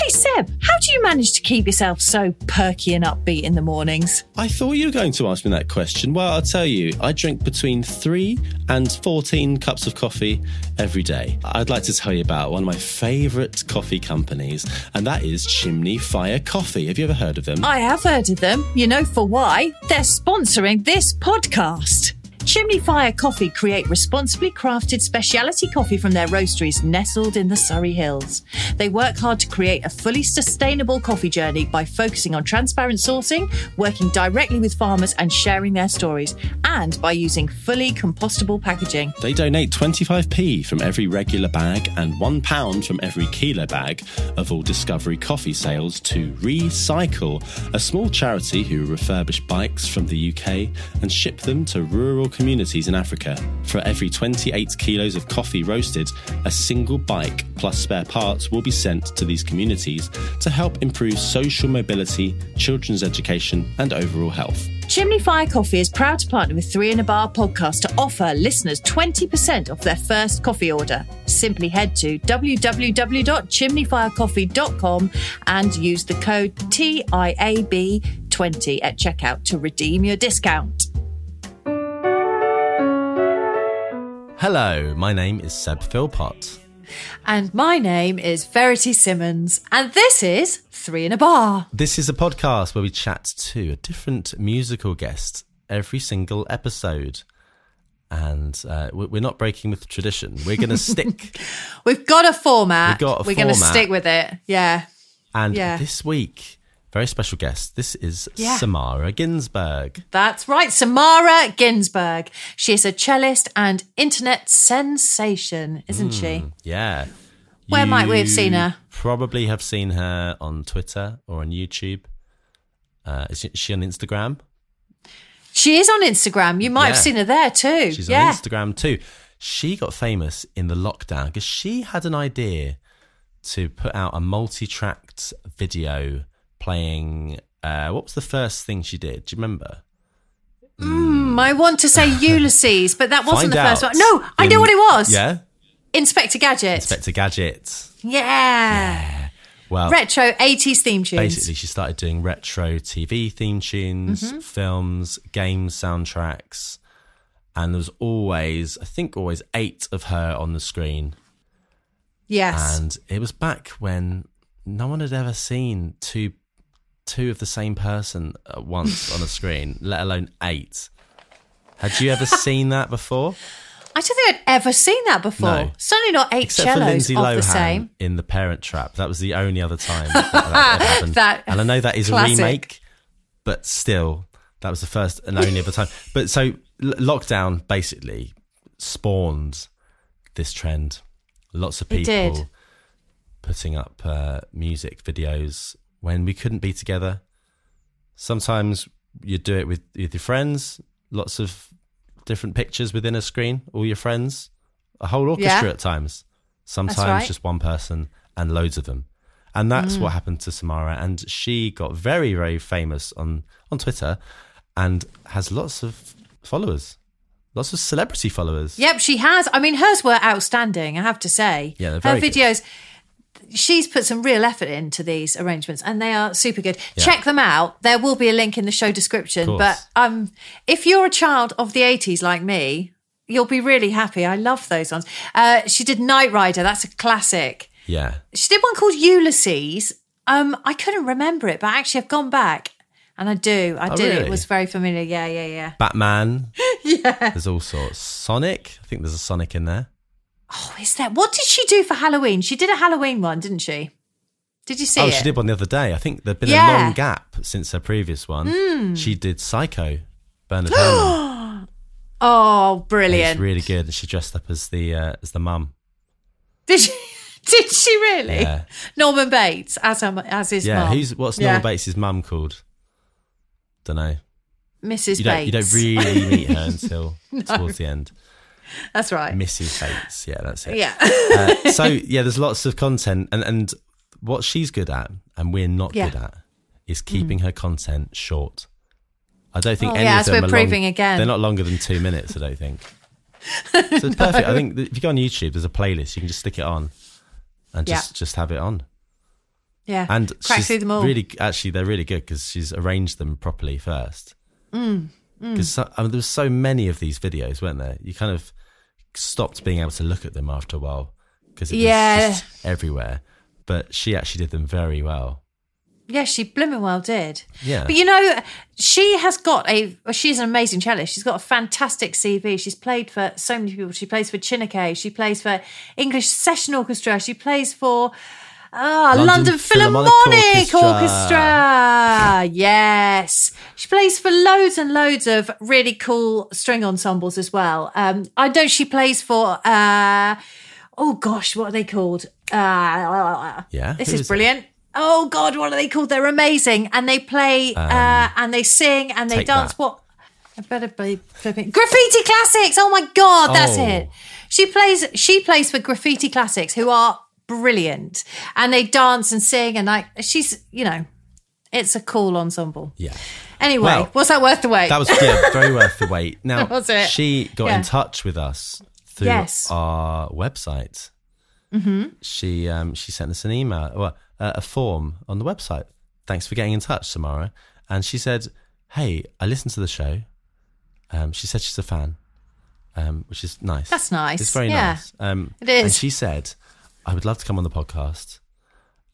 Hey Seb, how do you manage to keep yourself so perky and upbeat in the mornings? I thought you were going to ask me that question. Well, I'll tell you, I drink between 3 and 14 cups of coffee every day. I'd like to tell you about one of my favourite coffee companies, and that is Chimney Fire Coffee. Have you ever heard of them? I have heard of them. You know for why? They're sponsoring this podcast. Chimney Fire Coffee create responsibly crafted specialty coffee from their roasteries nestled in the Surrey Hills. They work hard to create a fully sustainable coffee journey by focusing on transparent sourcing, working directly with farmers and sharing their stories, and by using fully compostable packaging. They donate 25p from every regular bag and £1 from every kilo bag of all Discovery coffee sales to Recycle, a small charity who refurbish bikes from the UK and ship them to rural communities in Africa. For every 28 kilos of coffee roasted, a single bike plus spare parts will be sent to these communities to help improve social mobility, children's education, and overall health. Chimney Fire Coffee is proud to partner with Three in a Bar podcast to offer listeners 20% off their first coffee order. Simply head to www.chimneyfirecoffee.com and use the code TIAB20 at checkout to redeem your discount. Hello, my name is Seb Philpott. And my name is Verity Simmons, and this is Three in a Bar. This is a podcast where we chat to a different musical guest every single episode. And uh, we- we're not breaking with tradition. We're going to stick. We've got a format. We've got a We're going to stick with it. Yeah. And Yeah. this week, very special guest. This is Yeah. Samara Ginsberg. That's right, Samara Ginsberg. She is a cellist and internet sensation, isn't she? Yeah. Where might we have seen her? Probably have seen her on Twitter or on YouTube. Uh, is she- on Instagram? She is on Instagram. You might have seen her there too. She's yeah. on Instagram too. She got famous in the lockdown because she had an idea to put out a multi-tracked video playing. Uh, what was the first thing she did? Do you remember? Hmm, I want to say Ulysses, but that wasn't Find the first one. No, I know what it was. Yeah, Inspector Gadget. Inspector Gadget. yeah. Well, Retro 80s theme tunes. basically, she started doing retro TV theme tunes, Mm-hmm. films, games soundtracks, and there was always, I think, always eight of her on the screen. yes. and it was back when no one had ever seen two two of the same person at once on a screen, let alone eight. Had you ever seen that before? I don't think I'd ever seen that before. No. Certainly not eight Except for cellos Lindsay of Lohan the same. in The Parent Trap. That was the only other time that, that happened. That and I know that is classic. a remake, but still, that was the first and only other time. But so l- lockdown basically spawned this trend. Lots of people putting up uh, music videos when we couldn't be together. Sometimes you do it with, with your friends. Lots of different pictures within a screen. All your friends, a whole orchestra Yeah. at times. Sometimes right. Mm. just one person and loads of them. And that's what happened to Samara. And she got very, very famous on, on Twitter and has lots of followers, lots of celebrity followers. Yep, she has. I mean, hers were outstanding, I have to say. Yeah, they're Her videos. good. She's put some real effort into these arrangements and they are super good. Yeah. Check them out. There will be a link in the show description. But um, if you're a child of the 80s like me, you'll be really happy. I love those ones. Uh, she did Knight Rider. That's a classic. Yeah. She did one called Ulysses. Um, I couldn't remember it, but actually I've gone back and I do. I Oh, did. It was very familiar. Yeah, yeah, yeah. Batman. yeah. There's all sorts. Sonic. I think there's a Sonic in there. Oh, is that what did she do for Halloween? She did a Halloween one, didn't she? Did you see oh, it? she did one the other day. I think there'd been Yeah. A long gap since her previous one. She did Psycho, Bernard Herrmann. Oh, It's brilliant! really good. And she dressed up as the uh, as the mum. Did she? Did she really? Yeah. Norman Bates as her, as his Yeah, mum. who's what's Yeah. Norman Bates' mum called? Don't know. Mrs. You don't Bates. you don't really meet her until towards the end. That's right. Mrs. Bates, yeah, that's it. yeah. Uh, so yeah, there's lots of content, and and what she's good at, and we're not Yeah. Mm. good at, is keeping her content short. I don't think Oh, any yeah, of them we're are proving long, again. They're not longer than two minutes. I don't think. So it's perfect. I think if you go on YouTube, there's a playlist. You can just stick it on, and Yeah. just just have it on. yeah. And crack she's through them all. really, actually, they're really good because she's arranged them properly first. Mm, Because so, I mean, there were so many of these videos, weren't there? You kind of stopped being able to look at them after a while because it was Yeah. just everywhere. But she actually did them very well. Yeah, she blooming well did. Yeah. But you know, she has got a. She's an amazing cellist. She's got a fantastic CV. She's played for so many people. She plays for Chineke. She plays for English Session Orchestra. She plays for ah London London, Philharmonic Philharmonic, Orchestra. Orchestra. Yes, she plays for loads and loads of really cool string ensembles as well. Um, I know she plays for. Uh, oh gosh, what are they called? Uh, Yeah, this is is it? brilliant. Oh God, what are they called? They're amazing, and they play uh, and they sing and they Um, dance. That. What? I better be flipping graffiti classics. Oh my God, that's Oh. it. She plays. She plays for graffiti classics, who are brilliant, and they dance and sing, and like she's, you know, it's a cool ensemble. Yeah. Anyway, Well, was that worth the wait? That was yeah, very worth the wait. Now, Was it? she got Yeah. in touch with us through Yes. our website. Mm-hmm. She um, she sent us an email, well, uh, a form on the website. Thanks for getting in touch, Samara. And she said, "Hey, I listened to the show. Um, she said she's a fan, um, which is nice. That's nice. It's very Yeah. nice. Um, It is. And she said, I would love to come on the podcast,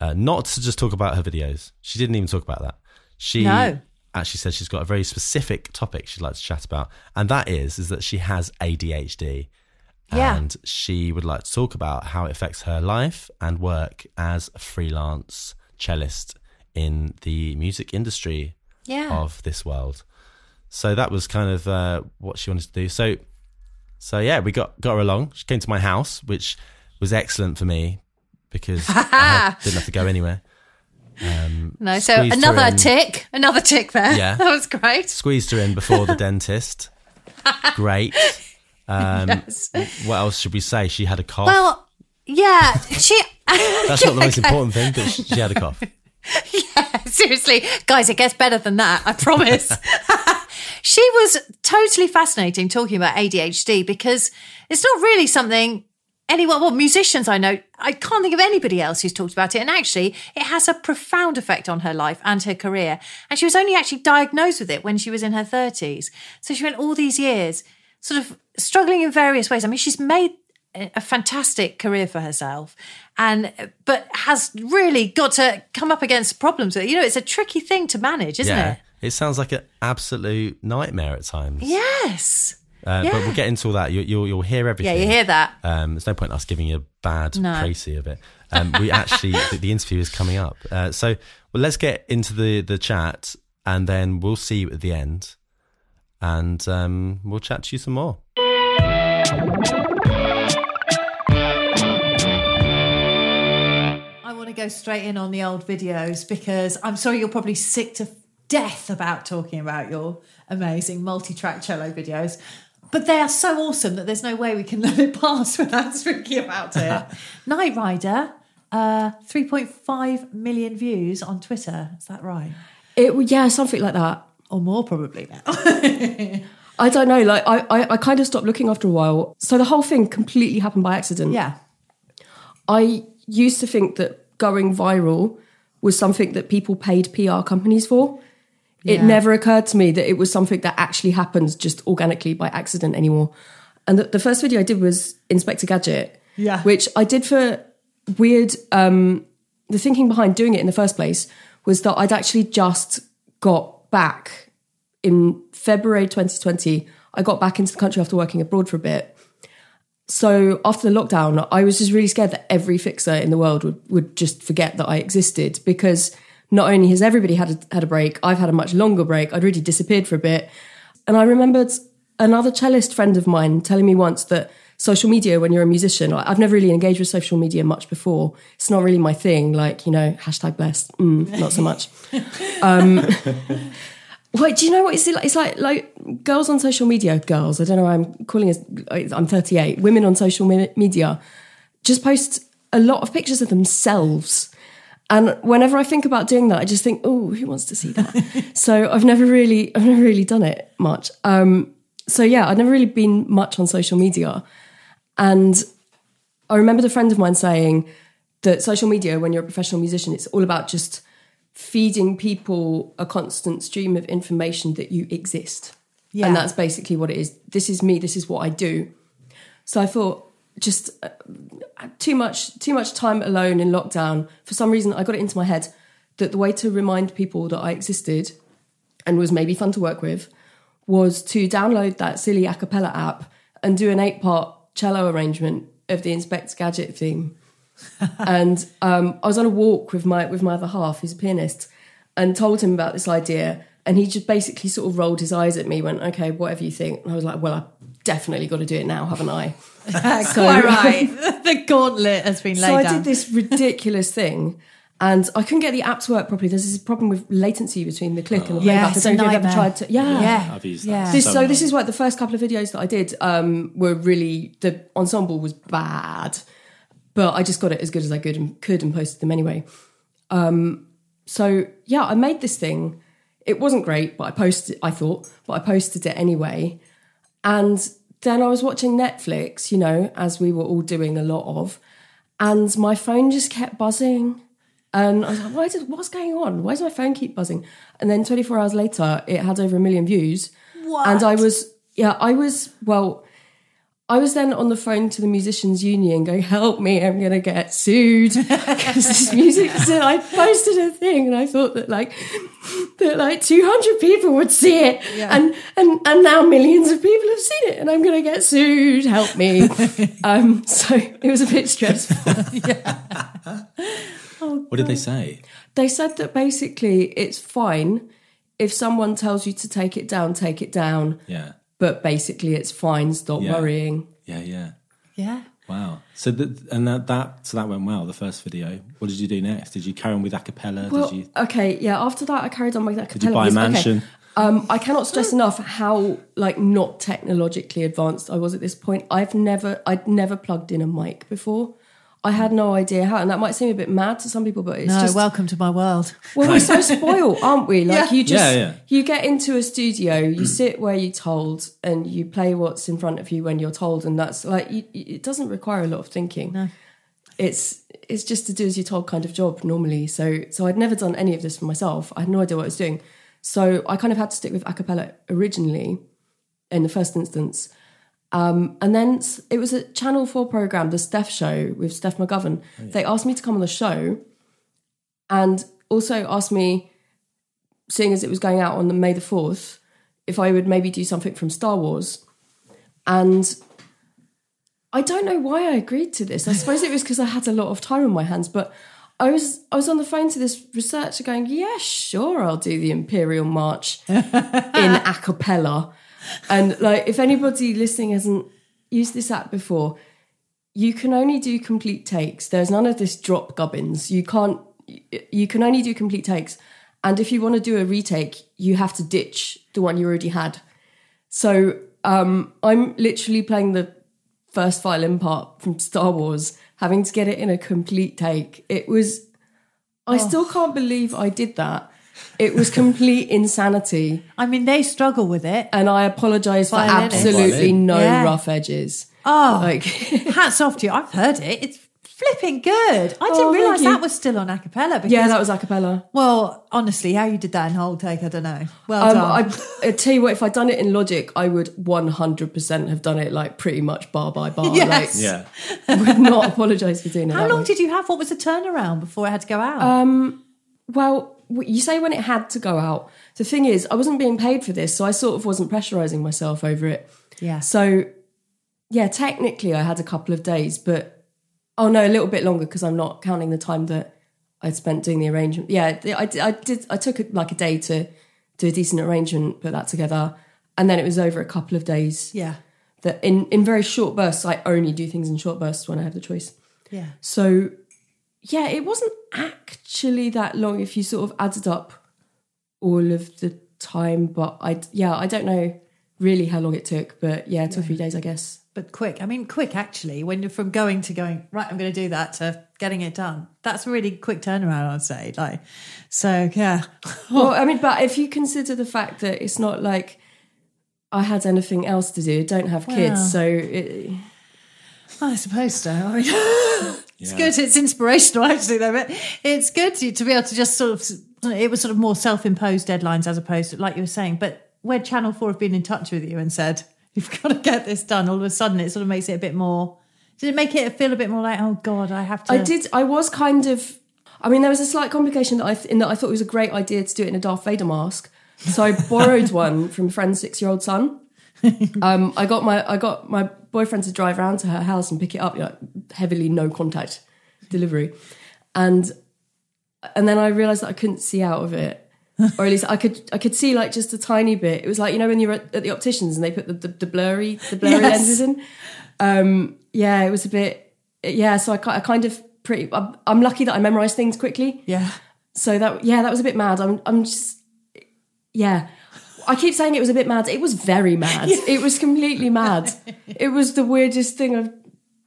uh, not to just talk about her videos. She didn't even talk about that. She No. actually said she's got a very specific topic she'd like to chat about, and that is is that she has ADHD. Yeah. And she would like to talk about how it affects her life and work as a freelance cellist in the music industry yeah. of this world. So that was kind of uh, what she wanted to do. So, so yeah, we got got her along. She came to my house, which was excellent for me because I didn't have to go anywhere. Um, no, so another tick, another tick there. Yeah. that was great. Squeezed her in before the dentist. Great. Um, Yes. What else should we say? She had a cough. Well, yeah, she. That's not the most important thing, but she, she had a cough. Yeah, seriously, guys, it gets better than that. I promise. she was totally fascinating talking about ADHD because it's not really something anyone, well, musicians I know, I can't think of anybody else who's talked about it. And actually, it has a profound effect on her life and her career. And she was only actually diagnosed with it when she was in her 30s. So she went all these years sort of struggling in various ways. I mean, she's made a fantastic career for herself and but has really got to come up against problems with it. You know, it's a tricky thing to manage, isn't yeah. it? It sounds like an absolute nightmare at times. Yes. Uh, But we'll get into all that. You, you'll, you'll hear everything. Yeah, you hear that. Um, there's no point in us giving you a bad No. précis of it. Um, we actually, the, the interview is coming up. Uh, so, well, let's get into the, the chat and then we'll see you at the end and um, we'll chat to you some more. I want to go straight in on the old videos because I'm sorry you're probably sick to death about talking about your amazing multi-track cello videos. But they are so awesome that there's no way we can let it pass without speaking about it. Knight Rider, uh, 3.5 million views on Twitter. Is that right? It yeah, something like that. Or more probably now. I don't know. Like I, I, I kind of stopped looking after a while. So the whole thing completely happened by accident. yeah. I used to think that going viral was something that people paid PR companies for. It Yeah. never occurred to me that it was something that actually happens just organically by accident anymore. And the, the first video I did was Inspector Gadget, Yeah. which I did for weird. Um, the thinking behind doing it in the first place was that I'd actually just got back in February 2020. I got back into the country after working abroad for a bit. So after the lockdown, I was just really scared that every fixer in the world would, would just forget that I existed because not only has everybody had a, had a break, I've had a much longer break. I'd really disappeared for a bit. And I remembered another cellist friend of mine telling me once that social media when you're a musician. I- I've never really engaged with social media much before. It's not really my thing. Like you know, hashtag blessed, mm, not so much. Um, Wait, do you know what it's like? It's like like girls on social media. Girls, I don't know. why I'm calling us. I'm 38. Women on social me- media just post a lot of pictures of themselves. And whenever I think about doing that, I just think, oh, who wants to see that? so I've never really, I've never really done it much. Um, so yeah, I've never really been much on social media. And I remembered a friend of mine saying that social media, when you're a professional musician, it's all about just feeding people a constant stream of information that you exist. Yeah. And that's basically what it is. This is me, this is what I do. So I thought just uh, too much too much time alone in lockdown. For some reason I got it into my head that the way to remind people that I existed and was maybe fun to work with was to download that silly a cappella app and do an eight part cello arrangement of the Inspector Gadget theme. and um, I was on a walk with my with my other half, who's a pianist, and told him about this idea. And he just basically sort of rolled his eyes at me, went, "Okay, whatever you think." And I was like, "Well, I definitely got to do it now, haven't I?" Quite right. the gauntlet has been laid so I down. did this ridiculous thing, and I couldn't get the app to work properly. There's this problem with latency between the click and the playback. it's I a don't know if you've ever tried to. Yeah, Yeah. I've used Yeah. This, so much. this is what the first couple of videos that I did um, were really the ensemble was bad, but I just got it as good as I could and could and posted them anyway. Um, so yeah, I made this thing. It wasn't great, but I posted. I thought, but I posted it anyway. And then I was watching Netflix, you know, as we were all doing a lot of, and my phone just kept buzzing. And I was like, Why did, what's going on? Why does my phone keep buzzing? And then 24 hours later, it had over a million views. And I was, yeah, I was, well, I was then on the phone to the musicians union going, help me, I'm going to get sued. Because this music said I posted a thing and I thought that like, that like 200 people would see it. And, and, and now millions of people have seen it and I'm going to get sued. Help me. um, so it was a bit stressful. yeah What did they say? They said that basically it's fine if someone tells you to take it down, take it down. Yeah. But basically it's fine, stop Yeah. worrying. Yeah, yeah. yeah. Wow. So that and that, that so that went well. The first video. What did you do next? Did you carry on with a cappella? Well, did you okay, yeah. After that, I carried on with that. did you buy a mansion? Um, I cannot stress enough how like not technologically advanced I was at this point. I've never, I'd never plugged in a mic before. I had no idea how, and that might seem a bit mad to some people, but it's No, just welcome to my world. well, we're so spoiled, aren't we? Like Yeah. you just Yeah, yeah. you get into a studio, you sit where you're told, and you play what's in front of you when you're told, and that's like you, it doesn't require a lot of thinking. No. It's it's just to do as you're told kind of job normally. So so I'd never done any of this for myself. I had no idea what I was doing. So I kind of had to stick with a cappella originally in the first instance. Um, and then it was a Channel 4 program, The Steph Show with Steph McGovern. They asked me to come on the show and also asked me, seeing as it was going out on the May the 4th, if I would maybe do something from Star Wars. And I don't know why I agreed to this. I suppose it was because I had a lot of time on my hands, but I was I was on the phone to this researcher going, Yeah, sure, I'll do the Imperial March in a cappella. And like if anybody listening hasn't used this app before, you can only do complete takes. There's none of this drop gubbins. You can't you can only do complete takes. And if you want to do a retake, you have to ditch the one you already had. So um, I'm literally playing the first violin part from Star Wars, having to get it in a complete take. It was, I still can't believe I did that. It was complete insanity. I mean, they struggle with it. And I apologize for Violinist. absolutely no Yeah. rough edges. Oh, Like, hats off to you. I've heard it. It's flipping good. I didn't Oh, realise that was still on a cappella. Yeah, that was a cappella. Well, honestly, how you did that in whole take, I don't know. Well Um, done. I, I tell you what, if I'd done it in Logic, I would 100% have done it like pretty much bar by bar. Yes. Yeah. Like, would not apologise for doing it. how that long way. did you have? What was the turnaround before it had to go out? Um, Well, w- you say when it had to go out. The thing is, I wasn't being paid for this, so I sort of wasn't pressurizing myself over it. yeah. So, yeah, technically I had a couple of days, but oh no, a little bit longer because I'm not counting the time that I spent doing the arrangement. Yeah, I, did- I did. I took like a day to do a decent arrangement, put that together, and then it was over a couple of days. yeah. that in in very short bursts, I only do things in short bursts when I have the choice. Yeah. So, yeah, it wasn't actually that long if you sort of added up all of the time. But I, yeah, I don't know really how long it took, but yeah, two a few days, I guess. But quick. I mean, quick actually, when you're from going to going, right, I'm going to do that to getting it done. That's a really quick turnaround, I'd say. Like, so yeah. Well, I mean, but if you consider the fact that it's not like I had anything else to do, don't have kids, Wow. so it, I suppose so. I mean, it's good. It's inspirational, actually, though. But it's good to, to be able to just sort of. It was sort of more self-imposed deadlines as opposed to, like you were saying. But when Channel Four have been in touch with you and said you've got to get this done, all of a sudden it sort of makes it a bit more. Did it make it feel a bit more like, oh God, I have to? I did. I was kind of. I mean, there was a slight complication that I in that I thought it was a great idea to do it in a Darth Vader mask. So I borrowed one from a friend's six-year-old son. Um, I got my I got my boyfriend to drive around to her house and pick it up, like heavily no contact delivery, and and then I realised that I couldn't see out of it, or at least I could I could see like just a tiny bit. It was like you know when you're at, at the opticians and they put the, the, the blurry the blurry Yes. lenses in. Um, yeah, it was a bit. Yeah, so I, I kind of pretty. I'm, I'm lucky that I memorise things quickly. Yeah. So that yeah, that was a bit mad. I'm I'm just yeah. I keep saying it was a bit mad. It was very mad. It was completely mad. It was the weirdest thing I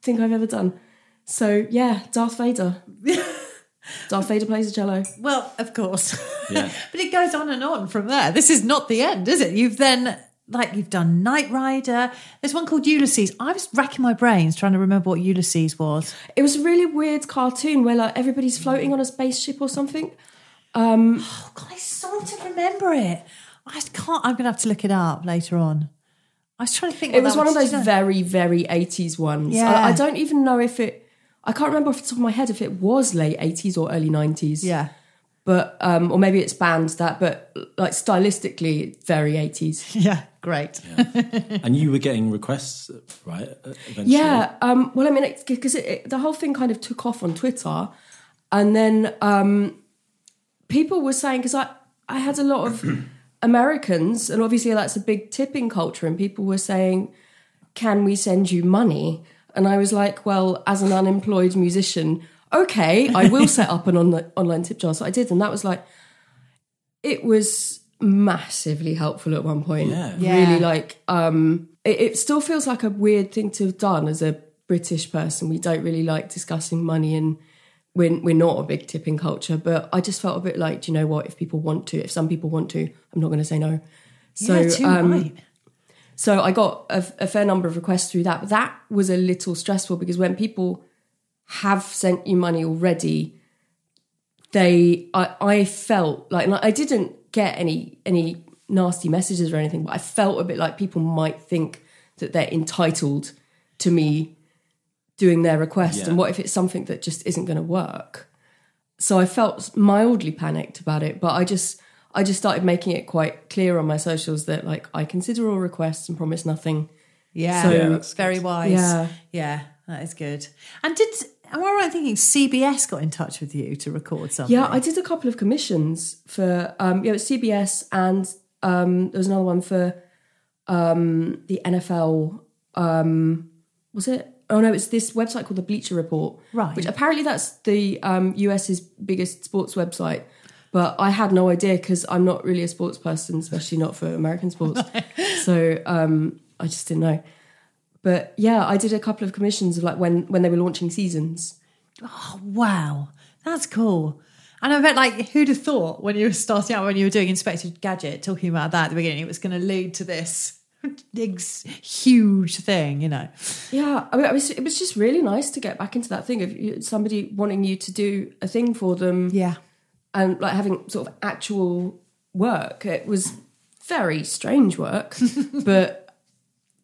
think I've ever done. So yeah, Darth Vader. Darth Vader plays a cello. Well, of course. Yeah. but it goes on and on from there. This is not the end, is it? You've then like you've done Knight Rider. There's one called Ulysses. I was racking my brains trying to remember what Ulysses was. It was a really weird cartoon where like everybody's floating on a spaceship or something. Oh, God, I sort of remember it. I can't. I'm gonna have to look it up later on. I was trying to think. It was that one of those you know? very, very 80s ones. Yeah. I, I don't even know if it, I can't remember off the top of my head if it was late 80s or early 90s. Yeah. But, um, or maybe it's banned that, but like stylistically, very 80s. Yeah. Great. And you were getting requests, right? uh, Eventually. Yeah. Um, well, I mean, because it, it, the whole thing kind of took off on Twitter. And then um, people were saying, because I, I had a lot of Americans, and obviously that's a big tipping culture, and people were saying, can we send you money? And I was like, well, as an unemployed musician, okay, I will set up an on- online tip jar. So I did. And that was like, it was massively helpful at one point. Yeah. Yeah. Really like, um, it, it still feels like a weird thing to have done as a British person. We don't really like discussing money and we're, we're not a big tipping culture, but I just felt a bit like, do you know what? If people want to, if some people want to, I'm not going to say no. So, yeah. Um, right. so I got a, a fair number of requests through that. But that was a little stressful because when people have sent you money already, they I, I felt like I didn't get any any nasty messages or anything, but I felt a bit like people might think that they're entitled to me doing their request. Yeah. And what if it's something that just isn't going to work? So I felt mildly panicked about it, but I just I just started making it quite clear on my socials that like I consider all requests and promise nothing. Yeah. so- Yeah, that's very wise. Yeah. Yeah. That is good. And did am I right thinking CBS got in touch with you to record something? Yeah, I did a couple of commissions for um yeah, it was CBS and um there was another one for um the NFL um was it? Oh no, it's this website called the Bleacher Report. Right. Which apparently that's the um US's biggest sports website. But I had no idea because I'm not really a sports person, especially not for American sports. so um I just didn't know. But yeah, I did a couple of commissions of like when when they were launching seasons. Oh wow, that's cool. And I bet, like, who'd have thought when you were starting out, when you were doing Inspector Gadget, talking about that at the beginning, it was going to lead to this huge thing, you know? Yeah, I mean, it was, it was just really nice to get back into that thing of somebody wanting you to do a thing for them Yeah. and like having sort of actual work. It was very strange work, but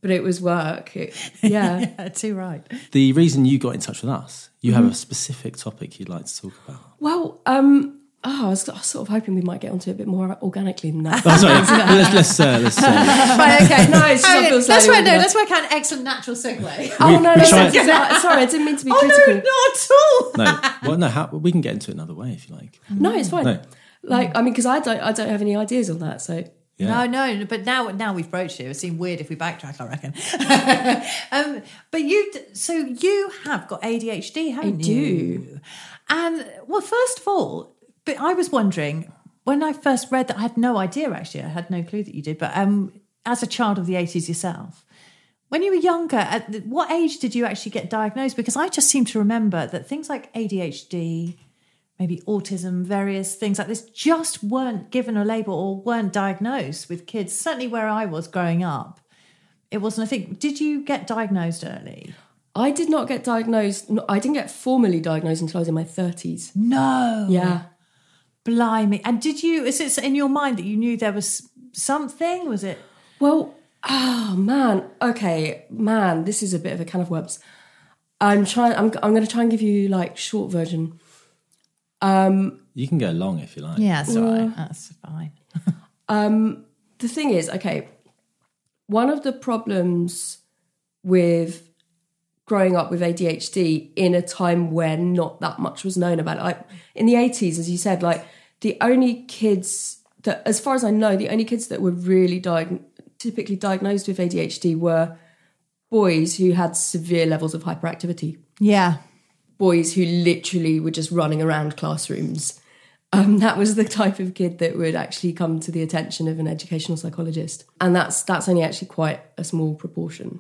but it was work. It, yeah. Yeah, too right. The reason you got in touch with us, you Mm-hmm. have a specific topic you'd like to talk about. Well, um, oh, I was, I was sort of hoping we might get onto it a bit more organically than that. Oh, sorry. let's let's uh, let's. Uh, right, okay, no, it's just I feel that's slightly why, no, weird. that's why I can excellent natural segue. Oh We- no, no, no, no, sorry, I didn't mean to be oh, critical. no, not at all. no, well, no. How, we can get into it another way if you like. No, it's fine. No. Like, I mean, because I don't, I don't have any ideas on that. So, No, no, but now now we've broached it. It would seem weird if we backtrack. I reckon. um, but you, so you have got ADHD, haven't do. you? And well, first of all, but I was wondering when I first read that. I had no idea. Actually, I had no clue that you did. But um, as a child of the eighties yourself, when you were younger, at what age did you actually get diagnosed? Because I just seem to remember that things like ADHD, maybe autism, various things like this just weren't given a label or weren't diagnosed with kids. Certainly where I was growing up, it wasn't a thing. Did you get diagnosed early? I did not get diagnosed. I didn't get formally diagnosed until I was in my thirties. No. Yeah. Blimey. And did you, is it in your mind that you knew there was something? Was it? Well, oh man. Okay, man. This is a bit of a can of worms. I'm trying. I'm. I'm going to try and give you like short version. Um, You can go long if you like. Yeah, that's all right. That's fine. the thing is, okay, one of the problems with growing up with ADHD in a time when not that much was known about it, like in the 80s, as you said, like the only kids that, as far as I know, the only kids that were really diag- typically diagnosed with ADHD were boys who had severe levels of hyperactivity Yeah. boys who literally were just running around classrooms. Um, that was the type of kid that would actually come to the attention of an educational psychologist, and that's that's only actually quite a small proportion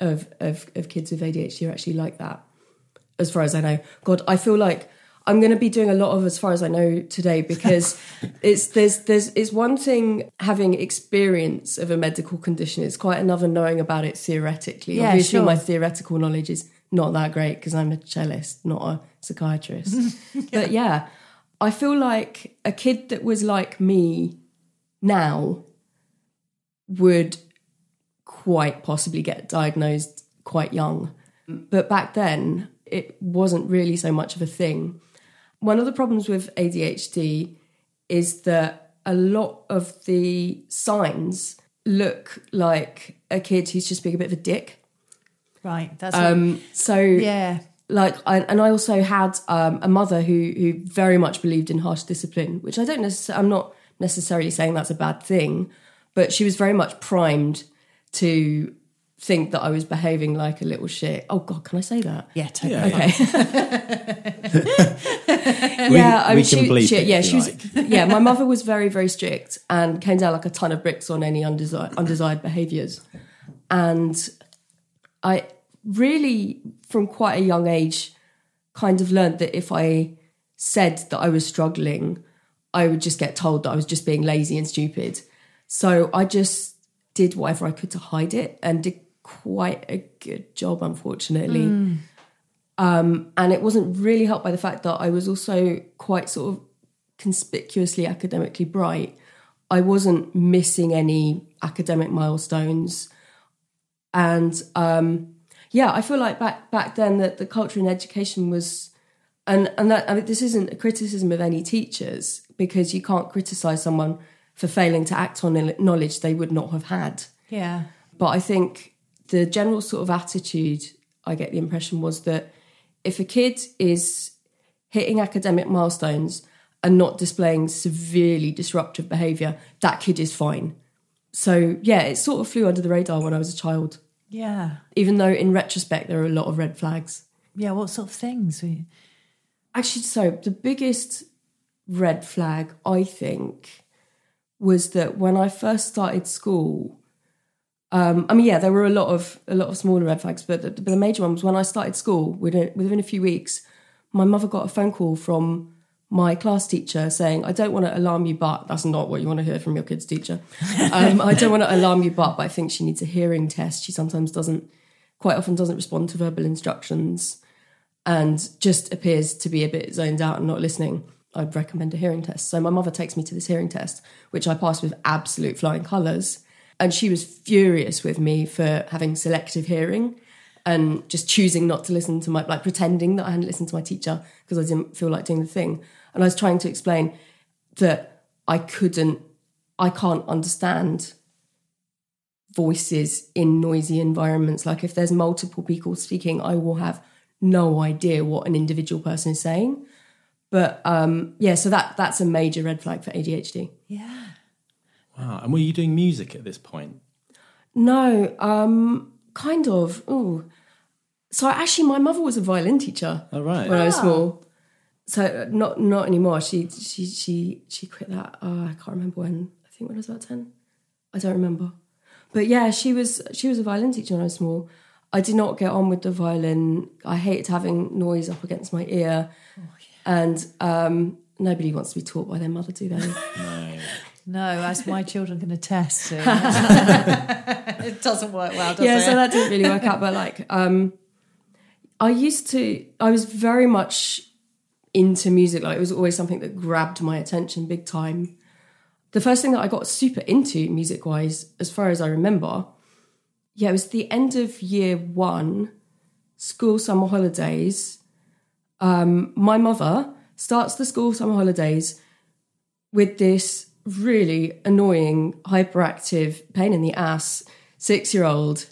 of of, of kids with ADHD are actually like that, as far as I know. God, I feel like I'm going to be doing a lot of as far as I know today because it's there's there's it's one thing having experience of a medical condition. It's quite another knowing about it theoretically. Yeah, Obviously, sure. my theoretical knowledge is not that great because I'm a cellist, not a psychiatrist. But yeah, I feel like a kid that was like me now would quite possibly get diagnosed quite young. But back then, it wasn't really so much of a thing. One of the problems with ADHD is that a lot of the signs look like a kid who's just being a bit of a dick. Right. That's Um, so yeah. like I, and I also had um, a mother who who very much believed in harsh discipline, which I don't necessarily I'm not necessarily saying that's a bad thing, but she was very much primed to think that I was behaving like a little shit. Oh God, can I say that? Yeah, totally. Yeah. Okay. We, yeah, I we mean, can she, bleep she- it yeah, she you was. like. yeah, my mother was very, very strict and came down like a ton of bricks on any undesired, undesired behaviours, and I really, from quite a young age, kind of learned that if I said that I was struggling, I would just get told that I was just being lazy and stupid. So I just did whatever I could to hide it and did quite a good job, unfortunately. Um, and it wasn't really helped by the fact that I was also quite sort of conspicuously academically bright. I wasn't missing any academic milestones. And um, yeah, I feel like back back then that the culture in education was and and that I mean, this isn't a criticism of any teachers because you can't criticize someone for failing to act on knowledge they would not have had. Yeah. But I think the general sort of attitude I get the impression was that if a kid is hitting academic milestones and not displaying severely disruptive behavior, that kid is fine. So yeah, it sort of flew under the radar when I was a child, Yeah. even though in retrospect there are a lot of red flags. Yeah. What sort of things? you- Actually, so the biggest red flag I think was that when I first started school, um, I mean, yeah, there were a lot of a lot of smaller red flags, but the, the major one was when I started school. Within, within a few weeks, my mother got a phone call from my class teacher saying, "I don't want to alarm you, but that's not what you want to hear from your kid's teacher. Um, I don't want to alarm you, but, but I think she needs a hearing test. She sometimes doesn't, quite often doesn't respond to verbal instructions." and just appears to be a bit zoned out and not listening, I'd recommend a hearing test. So my mother takes me to this hearing test, which I passed with absolute flying colours. And she was furious with me for having selective hearing and just choosing not to listen to my, like pretending that I hadn't listened to my teacher because I didn't feel like doing the thing. And I was trying to explain that I couldn't, I can't understand voices in noisy environments. Like if there's multiple people speaking, I will have no idea what an individual person is saying. But um, yeah, so that that's a major red flag for ADHD. Yeah. Wow. And were you doing music at this point? No, um, kind of. Ooh. So actually, my mother was a violin teacher Oh, right. when I was small. So uh, not not anymore. She she she she quit that. Oh, I can't remember when. I think when I was about ten. I don't remember. But yeah, she was she was a violin teacher when I was small. I did not get on with the violin. I hated having noise up against my ear, Oh, yeah. and um, nobody wants to be taught by their mother, do they? No, as my children can attest to. it doesn't work well, does yeah, it? so that didn't really work out. But like, um, I used to, I was very much into music. Like, it was always something that grabbed my attention big time. The first thing that I got super into music wise, as far as I remember, yeah, it was the end of year one, school summer holidays. Um, my mother starts the school summer holidays with this really annoying, hyperactive, pain in the ass six year old.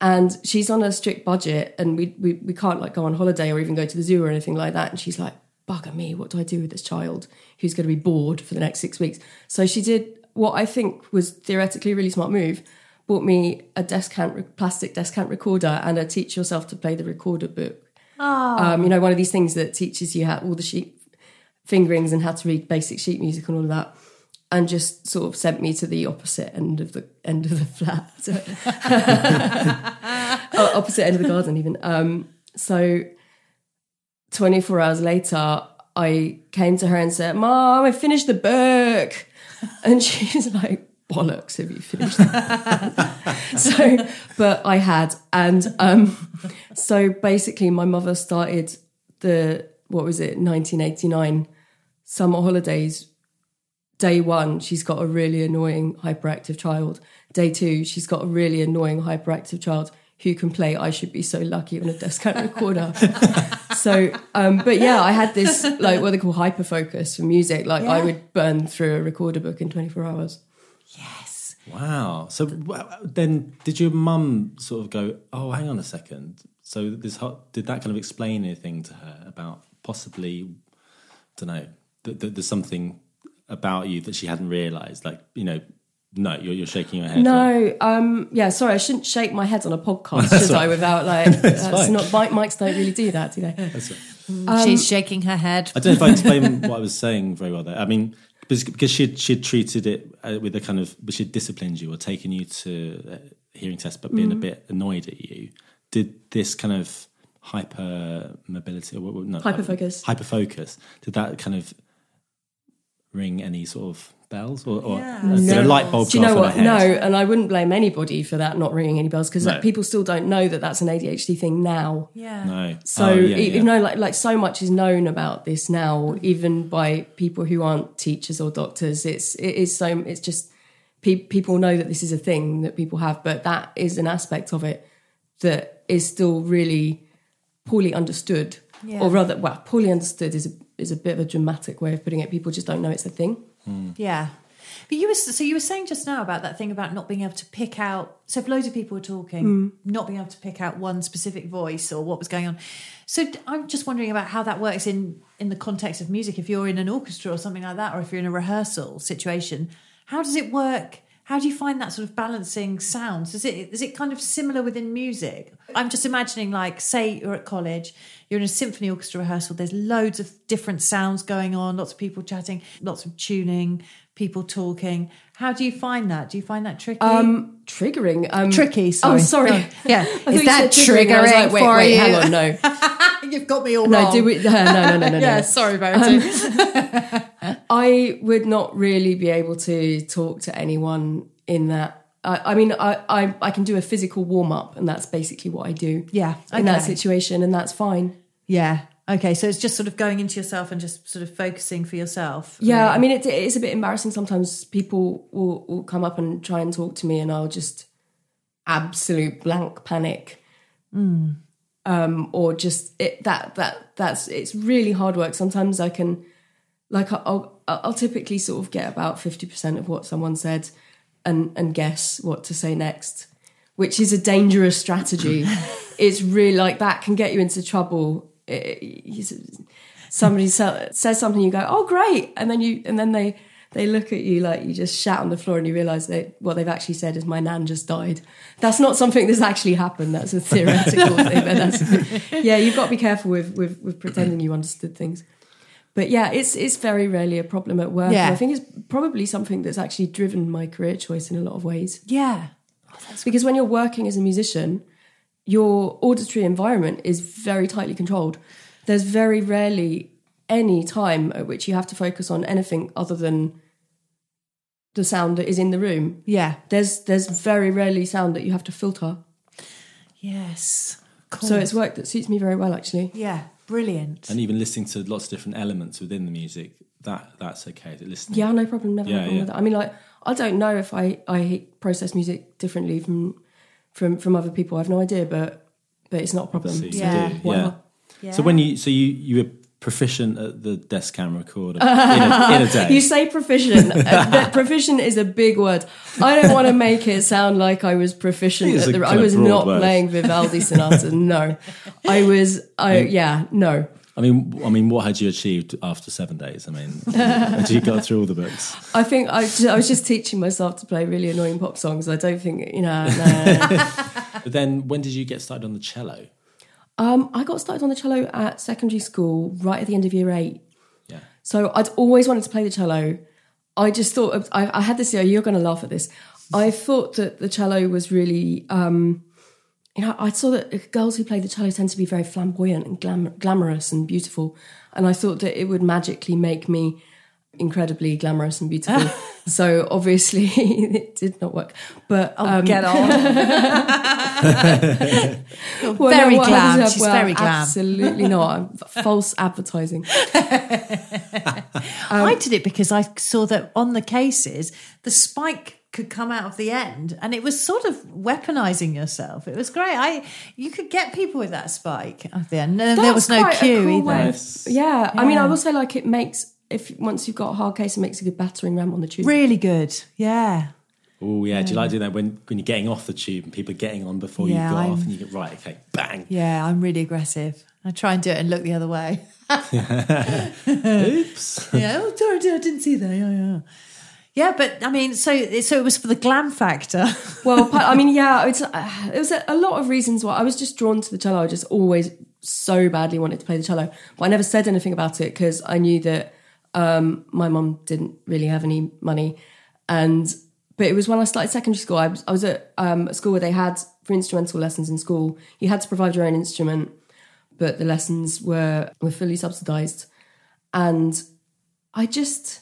And she's on a strict budget and we, we, we can't like go on holiday or even go to the zoo or anything like that. And she's like, bugger me, what do I do with this child who's going to be bored for the next six weeks? So she did what I think was theoretically a really smart move. Bought me a descant, plastic descant recorder and a teach yourself to play the recorder book. Um, you know, one of these things that teaches you how all the sheet fingerings and how to read basic sheet music and all of that, and just sort of sent me to the opposite end of the end of the flat, Uh, opposite end of the garden even. Um, so, twenty four hours later, I came to her and said, "Mom, I finished the book," and she's like. Bollocks! Have you finished? that?" so, but I had, and um, so basically, my mother started the what was it, 1989 summer holidays. Day one, she's got a really annoying hyperactive child. Day two, she's got a really annoying hyperactive child who can play "I Should Be So Lucky" on a descant recorder. so, um, but yeah, I had this like what they call hyper focus for music. Like I would burn through a recorder book in 24 hours. Yes. Wow. So then, did your mum sort of go, "Oh, hang on a second. So this hot, did that kind of explain anything to her about possibly, I don't know, that, that there's something about you that she hadn't realised? Like, you know, no, you're, you're shaking your head. like- No, um, yeah, sorry, I shouldn't shake my head on a podcast, should I? Without like, that's fine. not Mike, Mics don't really do that, do they? She's shaking her head. I don't know if I explained what I was saying very well there. I mean, because, because she'd, she'd treated it uh, with a kind of, but she'd disciplined you or taken you to uh, hearing tests, but being a bit annoyed at you. Did this kind of hyper mobility or what, what- no, Hyperfocus. hyper focus, did that kind of ring any sort of bells or, or Yeah. did a light bulb Do you know what? No, and I wouldn't blame anybody for that not ringing any bells because No. like, people still don't know that that's an ADHD thing now. Yeah. No. Oh, so Oh, yeah, e- yeah. even though like like so much is known about this now, even by people who aren't teachers or doctors, it's it is so it's just pe- people know that this is a thing that people have, but that is an aspect of it that is still really poorly understood, Yeah. or rather, well, poorly understood is a is a bit of a dramatic way of putting it. People just don't know it's a thing. Hmm. Yeah. But you were so you were saying just now about that thing about not being able to pick out. So if loads of people were talking, hmm. not being able to pick out one specific voice or what was going on. So I'm just wondering about how that works in in the context of music. If you're in an orchestra or something like that, or if you're in a rehearsal situation, how does it work? How do you find that sort of balancing sounds? Is it is it kind of similar within music? I'm just imagining, like, say you're at college, you're in a symphony orchestra rehearsal. There's loads of different sounds going on, lots of people chatting, lots of tuning, people talking. How do you find that? Do you find that tricky? Um, triggering. Um, Tricky, Oh, sorry. sorry. Oh, yeah. Is that triggering. I was triggering like, wait, for wait, you? hang on, no, You've got me all no, wrong. do we? Uh, no, no, no, no, yeah, no. sorry, Verity. I would not really be able to talk to anyone in that. I, I mean, I, I I can do a physical warm up, and that's basically what I do. Yeah, in that situation, and that's fine. yeah. Okay, so it's just sort of going into yourself and just sort of focusing for yourself. Yeah, I mean, it, it is a bit embarrassing sometimes. People will, will come up and try and talk to me, and I'll just absolute blank panic, um, or just it, that that that's it's really hard work. Sometimes I can, like, I'll I'll typically sort of get about fifty percent of what someone said, and and guess what to say next, which is a dangerous strategy. it's really like that can get you into trouble. It- it- somebody says something, you go, "Oh, great," and then you and then they they look at you like you just shat on the floor and you realise that what they've actually said is my nan just died. That's not something that's actually happened. That's a theoretical thing. But that's, yeah, you've got to be careful with, with, with pretending you understood things. But yeah, it's it's very rarely a problem at work. Yeah. I think it's probably something that's actually driven my career choice in a lot of ways. Yeah. Because when you're working as a musician, your auditory environment is very tightly controlled. There's very rarely any time at which you have to focus on anything other than the sound that is in the room. Yeah. There's there's very rarely sound that you have to filter. Yes. So it's work that suits me very well actually. Yeah. Brilliant. And even listening to lots of different elements within the music, that that's okay. To listen. Yeah, no problem. Never Yeah, problem yeah. with that. I mean, like, I don't know if I I process music differently from from from other people. I have no idea, but but it's not a problem. So you Yeah. yeah. So when you so you you were proficient at the descant recorder in, a, in a day. You say proficient. uh, proficient is a big word. I don't want to make it sound like I was proficient. At the, I was not word. playing Vivaldi sonatas. No, I was. I yeah. No, I mean, I mean, what had you achieved after seven days? I mean, had you got through all the books? I think I, ju- I was just teaching myself to play really annoying pop songs. I don't think you know. No, no, no. But then, when did you get started on the cello? Um, I got started on the cello at secondary school, right at the end of year eight. Yeah. So I'd always wanted to play the cello. I just thought of, I, I had this. You're going to laugh at this. I thought that the cello was really, um, you know, I saw that girls who play the cello tend to be very flamboyant and glam- glamorous and beautiful, and I thought that it would magically make me incredibly glamorous and beautiful. so obviously it did not work. But um, Get on. well, very what glam. happens- She's well, very glam. Absolutely not. False advertising. I did it because I saw that on the cases, the spike could come out of the end and it was sort of weaponizing yourself. It was great. I you could get people with that spike at the end. And there was no quite cue cool either. way. Nice. Yeah. I mean, I Yeah. will say like it makes if once you've got a hard case, it makes a good battering ram on the tube. Really good. Yeah. Oh yeah, do you like doing that when when you're getting off the tube and people are getting on before Yeah, you go I'm- off and you get right, okay, bang. Yeah, I'm really aggressive. I try and do it and look the other way. Oops. yeah, oh, sorry, I didn't see that. Yeah, yeah. Yeah, but I mean, so so it was for the glam factor. Well, I mean, yeah, it's uh, it was a, a lot of reasons why I was just drawn to the cello. I just always so badly wanted to play the cello, but I never said anything about it because I knew that um, my mum didn't really have any money, and but it was when I started secondary school. I was, I was at um, a school where they had for instrumental lessons in school. You had to provide your own instrument, but the lessons were were fully subsidised, and I just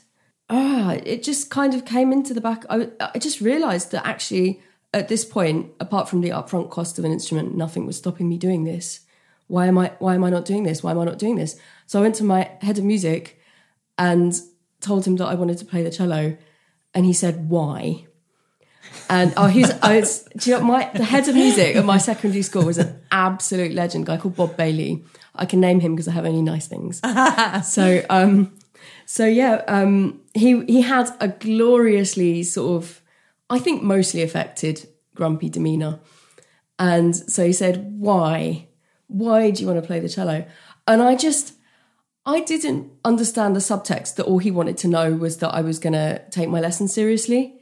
ah, it just kind of came into the back. I, I just realised that actually, at this point, apart from the upfront cost of an instrument, nothing was stopping me doing this. Why am I? Why am I not doing this? Why am I not doing this? So I went to my head of music and told him that I wanted to play the cello, and he said, "Why?" And oh, he's I was, do you know my the head of music at my secondary school was an absolute legend, a guy called Bob Bailey. I can name him because I have only nice things. so um, so yeah, um, he he had a gloriously sort of, I think mostly affected, grumpy demeanor, and so he said, "Why, why do you want to play the cello?" And I just, I didn't understand the subtext that all he wanted to know was that I was going to take my lesson seriously.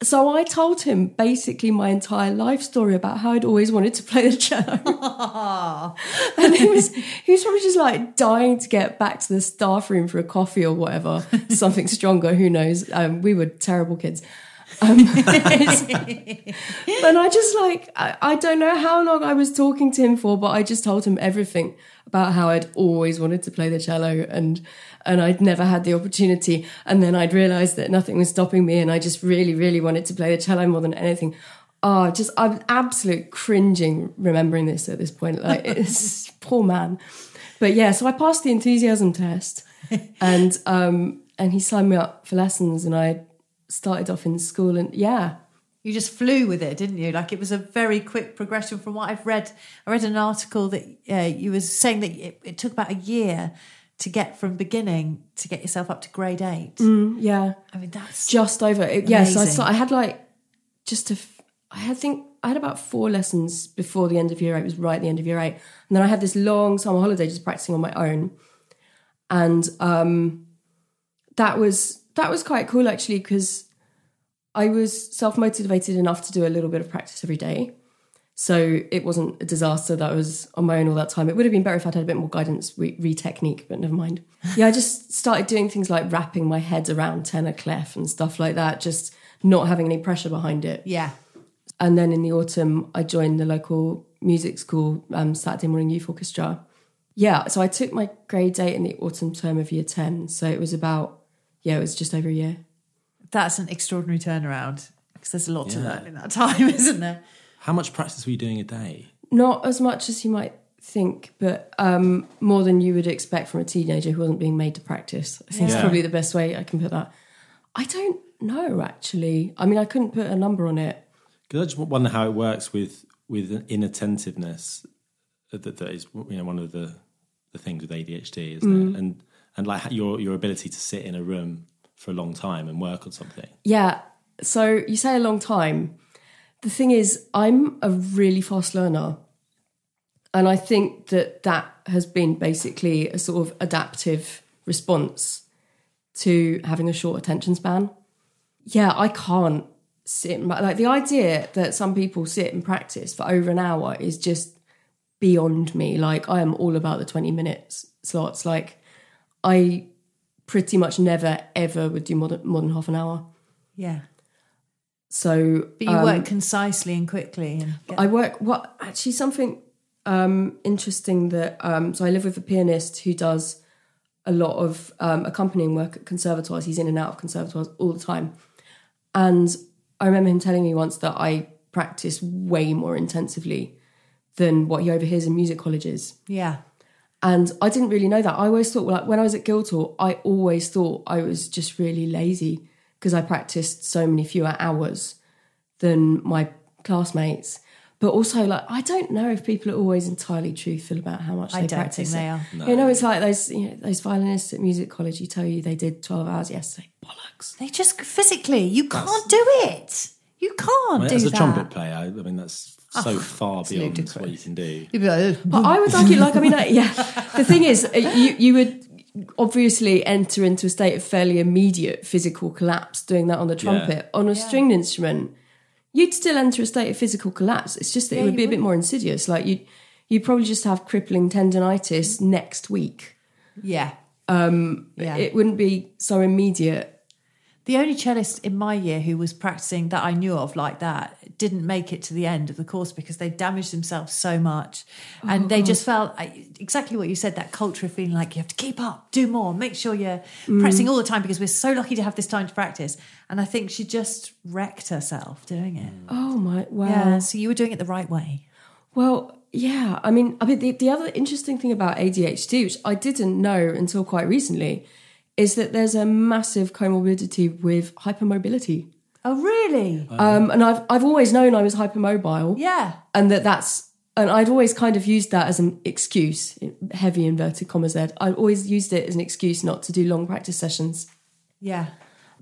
So I told him basically my entire life story about how I'd always wanted to play the cello. and he was he was probably just like dying to get back to the staff room for a coffee or whatever, something stronger. Who knows? Um, we were terrible kids. Um, but I just like I, I don't know how long I was talking to him for, but I just told him everything about how I'd always wanted to play the cello and and I'd never had the opportunity. And then I'd realised that nothing was stopping me, and I just really, really wanted to play the cello more than anything. Oh, just I'm absolute cringing remembering this at this point. Like it's poor man. But yeah, so I passed the enthusiasm test, and um and he signed me up for lessons, and I started off in school, and yeah, You just flew with it, didn't you? Like it was a very quick progression from what I've read. I read an article that uh, you were saying that it, it took about a year to get from beginning to get yourself up to grade eight. yeah. I mean, that's just over. It, yeah, so I. I had like just a. I had think I had about four lessons before the end of year eight. It was right at the end of year eight, and then I had this long summer holiday just practicing on my own, and um, that was that was quite cool actually because I was self motivated enough to do a little bit of practice every day. So it wasn't a disaster that I was on my own all that time. It would have been better if I'd had a bit more guidance re, technique, but never mind. Yeah, I just started doing things like wrapping my head around tenor clef and stuff like that, just not having any pressure behind it. Yeah. And then in the autumn, I joined the local music school, um, Saturday Morning Youth Orchestra. Yeah, so I took my grade eight in the autumn term of year 10. So it was about, yeah, it was just over a year. That's an extraordinary turnaround because there's a lot to learn in that time, isn't there? How much practice were you doing a day? Not as much as you might think, but um, more than you would expect from a teenager who wasn't being made to practice. I think it's probably the best way I can put that. I don't know, actually. I mean, I couldn't put a number on it. Because I just wonder how it works with with inattentiveness. That, that is, you know, one of the the things with ADHD, isn't Mm. it? And and like your your ability to sit in a room for a long time and work on something. Yeah. So you say a long time. The thing is, I'm a really fast learner. And I think that that has been basically a sort of adaptive response to having a short attention span. Yeah, I can't sit. Like the idea that some people sit and practice for over an hour is just beyond me. Like I am all about the 20 minutes slots. Like I pretty much never ever would do more than, more than half an hour. Yeah. So But you um, work concisely and quickly. And I work what actually something um, interesting that um, so I live with a pianist who does a lot of um, accompanying work at conservatoires. He's in and out of conservatoires all the time, and I remember him telling me once that I practice way more intensively than what he overhears in music colleges. yeah. And I didn't really know that. I always thought, like, when I was at Guildhall, I always thought I was just really lazy because I practiced so many fewer hours than my classmates. But also, like, I don't know if people are always entirely truthful about how much I they don't practice. think they are. You know, it's like those you know, those violinists at music college. You tell you they did twelve hours yesterday. Bollocks. They just physically, you can't do it. You can't I mean, do as a trumpet player, I, I mean that's so Oh, far beyond what you can do. Like, But I would argue, like, I mean, like, yeah. The thing is, uh, you you would obviously enter into a state of fairly immediate physical collapse doing that on the trumpet. On a stringed instrument, you'd still enter a state of physical collapse. It's just that it would be you a bit more insidious. Like you, you'd probably just have crippling tendonitis next week. yeah. Um, yeah. It wouldn't be so immediate. The only cellist in my year who was practicing that I knew of like that didn't make it to the end of the course because they damaged themselves so much. And Oh, they just felt exactly what you said that culture of feeling like you have to keep up, do more, make sure you're practicing mm. all the time because we're so lucky to have this time to practice. And I think she just wrecked herself doing it. Mm. Oh my! Wow. Yeah. So you were doing it the right way. Well, yeah. I mean, I mean, the, the other interesting thing about ADHD, which I didn't know until quite recently, is that there's a massive comorbidity with hypermobility. Oh, really? Um, and I've I've always known I was hypermobile, yeah. and that that's and I'd always kind of used that as an excuse, heavy inverted commas. There, I always used it as an excuse not to do long practice sessions Yeah.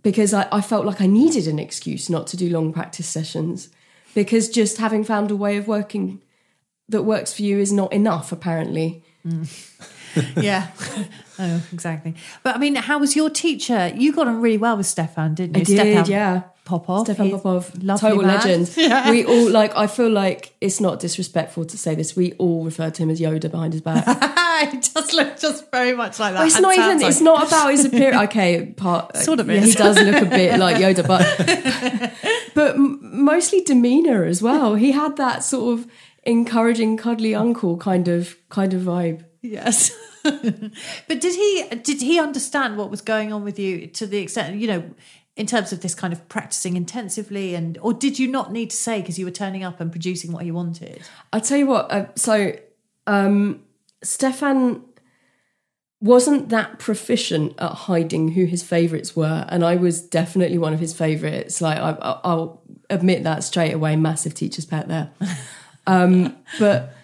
because I, I felt like I needed an excuse not to do long practice sessions because just having found a way of working that works for you is not enough apparently. yeah. oh, exactly. But I mean, how was your teacher? You got on really well with Stefan, didn't you? I did, Stefan yeah. Popov. Stefan Popov, lovely total man. legend. We all like. I feel like it's not disrespectful to say this. We all refer to him as Yoda behind his back. it does look just very much like that. it's not even. like- It's not about his appearance. Okay, part uh, Sort of Yeah, he does look a bit like Yoda, but but mostly demeanor as well. He had that sort of encouraging, cuddly uncle kind of kind of vibe. Yes. but did he did he understand what was going on with you to the extent you know in terms of this kind of practicing intensively and or did you not need to say because you were turning up and producing what he wanted? I'll tell you what. Uh, so, um, Stefan wasn't that proficient at hiding who his favourites were, and I was definitely one of his favourites. Like, I, I- I'll admit that straight away. Massive teacher's pet there. Um, but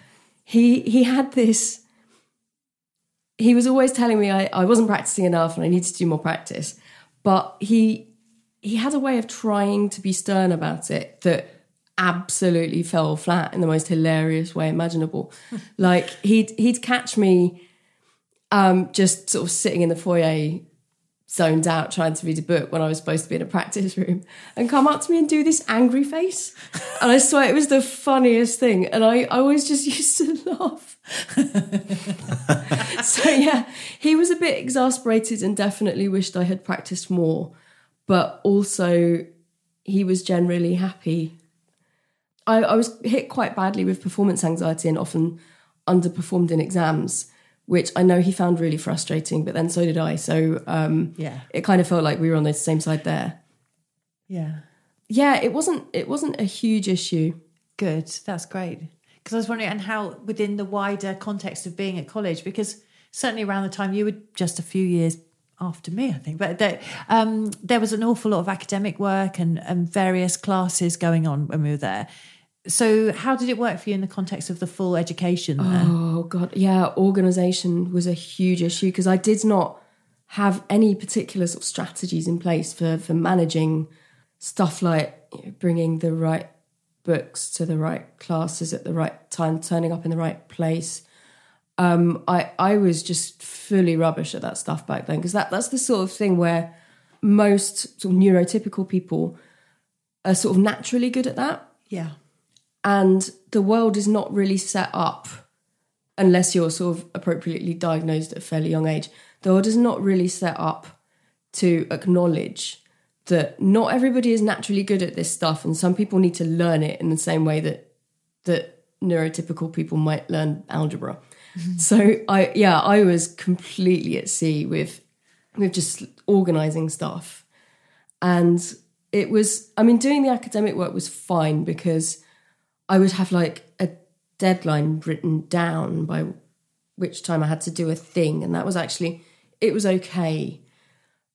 he he had this. He was always telling me I, I wasn't practicing enough and I needed to do more practice. But he he had a way of trying to be stern about it that absolutely fell flat in the most hilarious way imaginable. like he'd he'd catch me um, just sort of sitting in the foyer zoned out trying to read a book when I was supposed to be in a practice room and come up to me and do this angry face. And I swear it was the funniest thing. And I, I always just used to laugh. so yeah, he was a bit exasperated and definitely wished I had practiced more. But also he was generally happy. I, I was hit quite badly with performance anxiety and often underperformed in exams which I know he found really frustrating, but then so did I. So um, Yeah. it kind of felt like we were on the same side there. Yeah. Yeah, it wasn't it wasn't a huge issue. Good. That's great. Because I was wondering, and how within the wider context of being at college, because certainly around the time you were just a few years after me, I think, but there, um, there was an awful lot of academic work and, and various classes going on when we were there. So, how did it work for you in the context of the full education? there? Oh god, yeah, organization was a huge issue because I did not have any particular sort of strategies in place for for managing stuff like you know, bringing the right books to the right classes at the right time, turning up in the right place. Um, I I was just fully rubbish at that stuff back then because that that's the sort of thing where most sort of neurotypical people are sort of naturally good at that Yeah. and the world is not really set up unless you're sort of appropriately diagnosed at a fairly young age the world is not really set up to acknowledge that not everybody is naturally good at this stuff and some people need to learn it in the same way that that neurotypical people might learn algebra. So i yeah i was completely at sea with with just organizing stuff. And it was i mean doing the academic work was fine because i would have like a deadline written down by which time i had to do a thing and that was actually it was okay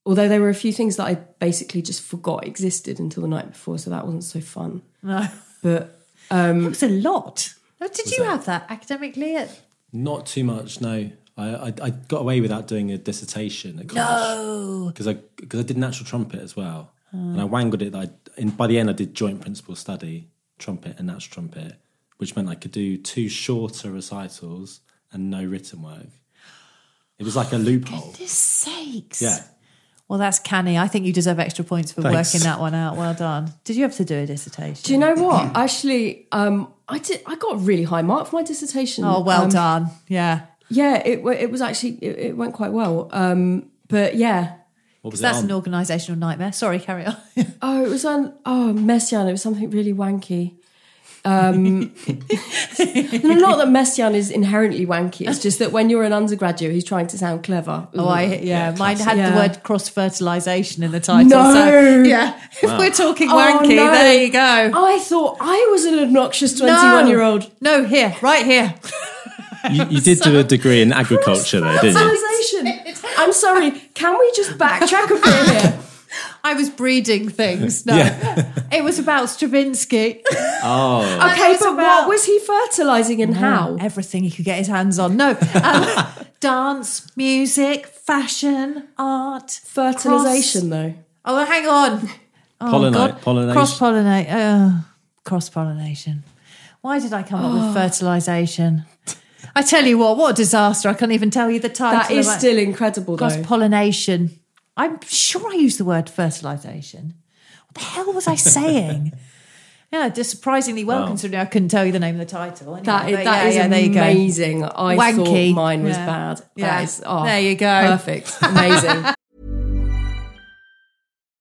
although there were a few things that i basically just forgot existed until the night before so that wasn't so fun No. but um, It was a lot. Did you have that academically? At, Not too much, no. I, I, I got away without doing a dissertation at college. no. because I because I did natural trumpet as well, ah. and I wangled it. That I, in, by the end, I did joint principal study, trumpet and natural trumpet, which meant I could do two shorter recitals and no written work. It was like a loophole. Goodness sakes. Yeah, Well, that's canny. I think you deserve extra points for Thanks. working that one out. Well done. Did you have to do a dissertation? do you know what actually um i did i got a really high mark for my dissertation Oh, well Um, done. Yeah. yeah it it was actually it, it went quite well um but yeah what was it That's on? an organisational nightmare. Sorry, carry on. Oh, it was on. Oh, Messiaen. It was something really wanky. Um, not that Messiaen is inherently wanky. It's just that when you're an undergraduate who's trying to sound clever. Oh, I yeah. Mine had Yeah. the word cross fertilisation in the title. No. So, yeah. If we're talking Oh, wanky, no. there you go. I thought I was an obnoxious 21 year old. No, here, right here. You, you did do a degree in agriculture, though, didn't you? Fertilization. I'm sorry. Can we just backtrack a bit here? I was breeding things. No, it was about Stravinsky. Oh, Okay, but about- what was he fertilizing and how? Everything he could get his hands on. No, um, dance, music, fashion, art, Fertilization, though. Oh, hang on. Oh, Pollinate- God. pollination. Cross pollinate. Cross pollination. Why did I come up Oh. with fertilization? I tell you what, what a disaster. I can't even tell you the title. That is still incredible, cross pollination. I'm sure I used the word fertilization. What the hell was I saying? yeah, just surprisingly well, considering I couldn't tell you the name of the title. Anyway, That yeah, is yeah, there you go. amazing. I Wanky. thought mine was Yeah. bad. Yeah. That is, oh, There you go. Perfect. Amazing.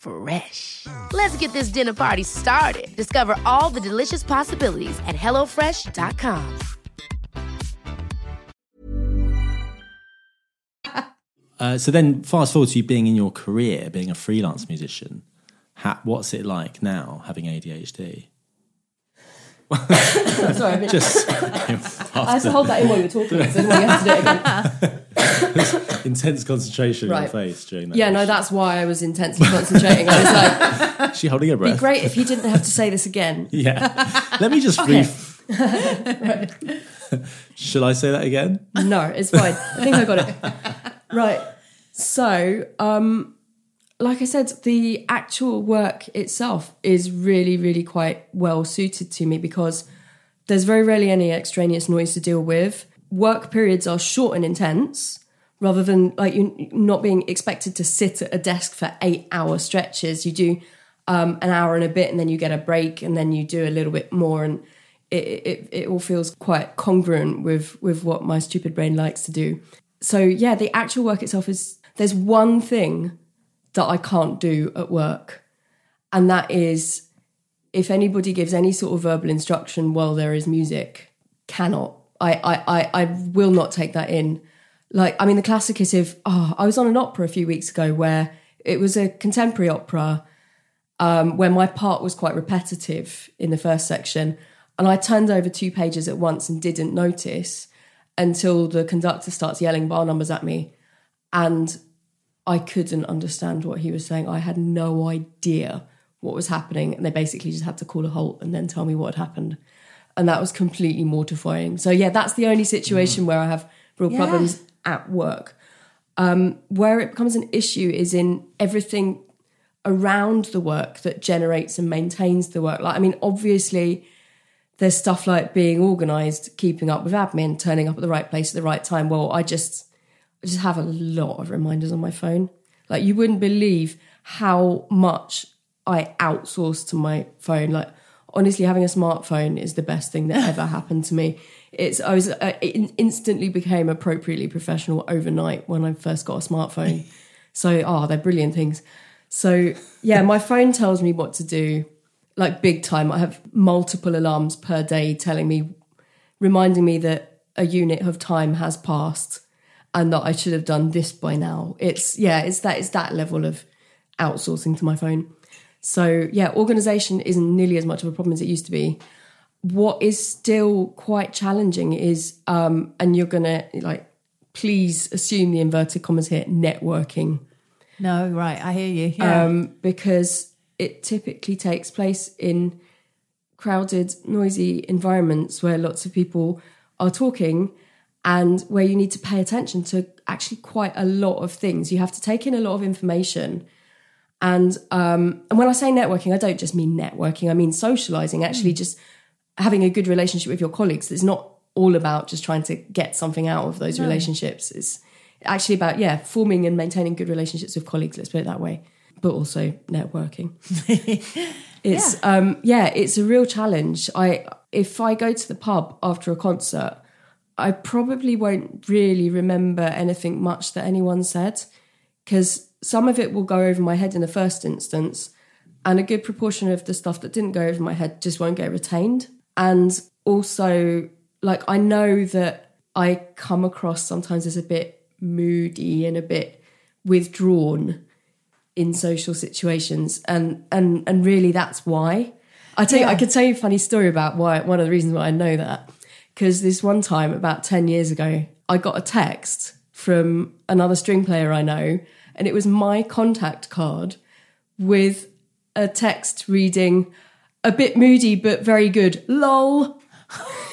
Fresh. Let's get this dinner party started. Discover all the delicious possibilities at hellofresh.com. Uh, so then, fast forward to you being in your career, being a freelance musician. Ha- what's it like now having ADHD? Sorry, I, mean, Just I had to hold that in while you were talking, so I didn't want you have to do it again. intense concentration on your face during that. Yeah, no, that's why I was intensely concentrating. I was like, she holding her it'd be great if he didn't have to say this again. Yeah. Let me just Okay. brief. Shall I say that again? No, it's fine. I think I got it. Right. So, um, like I said, the actual work itself is really, really quite well suited to me because there's very rarely any extraneous noise to deal with. Work periods are short and intense rather than like you not being expected to sit at a desk for eight hour stretches. You do um, an hour and a bit and then you get a break and then you do a little bit more and it, it, it all feels quite congruent with with what my stupid brain likes to do. So yeah, the actual work itself is there's one thing that I can't do at work, and that is if anybody gives any sort of verbal instruction while there is music, cannot. I I I, will not take that in. Like I mean, the classic is if oh, I was on an opera a few weeks ago where it was a contemporary opera um, where my part was quite repetitive in the first section, and I turned over two pages at once and didn't notice until the conductor starts yelling bar numbers at me, and I couldn't understand what he was saying. I had no idea what was happening, and they basically just had to call a halt and then tell me what had happened, and that was completely mortifying. So yeah, that's the only situation where I have real Yeah. problems at work. Um, where it becomes an issue is in everything around the work that generates and maintains the work. Like, I mean, obviously, there's stuff like being organized, keeping up with admin, turning up at the right place at the right time. Well, I just, I just have a lot of reminders on my phone. Like, you wouldn't believe how much I outsource to my phone. Like, honestly, having a smartphone is the best thing that ever happened to me. It's I was uh, it instantly became appropriately professional overnight when I first got a smartphone. so, oh, they're brilliant things. So, yeah, my phone tells me what to do, like big time. I have multiple alarms per day telling me, reminding me that a unit of time has passed and that I should have done this by now. It's, yeah, it's that, it's that level of outsourcing to my phone. So, yeah, organization isn't nearly as much of a problem as it used to be. What is still quite challenging is, um, and you're going to like, please assume the inverted commas here, networking No, right. I hear you. Yeah. um, because it typically takes place in crowded, noisy environments where lots of people are talking and where you need to pay attention to actually quite a lot of things. You have to take in a lot of information. And um, and when I say networking, I don't just mean networking. I mean socializing. Actually, just having a good relationship with your colleagues. It's not all about just trying to get something out of those relationships. It's actually about yeah, forming and maintaining good relationships with colleagues. Let's put it that way. But also networking. it's yeah. um yeah, it's a real challenge. I if I go to the pub after a concert, I probably won't really remember anything much that anyone said because some of it will go over my head in the first instance, and a good proportion of the stuff that didn't go over my head just won't get retained. And also, like, I know that I come across sometimes as a bit moody and a bit withdrawn in social situations, and and and really that's why. I tell you, I could tell you a funny story about why one of the reasons why I know that because this one time about ten years ago, I got a text from another string player I know, and it was my contact card with a text reading a bit moody but very good. Lol.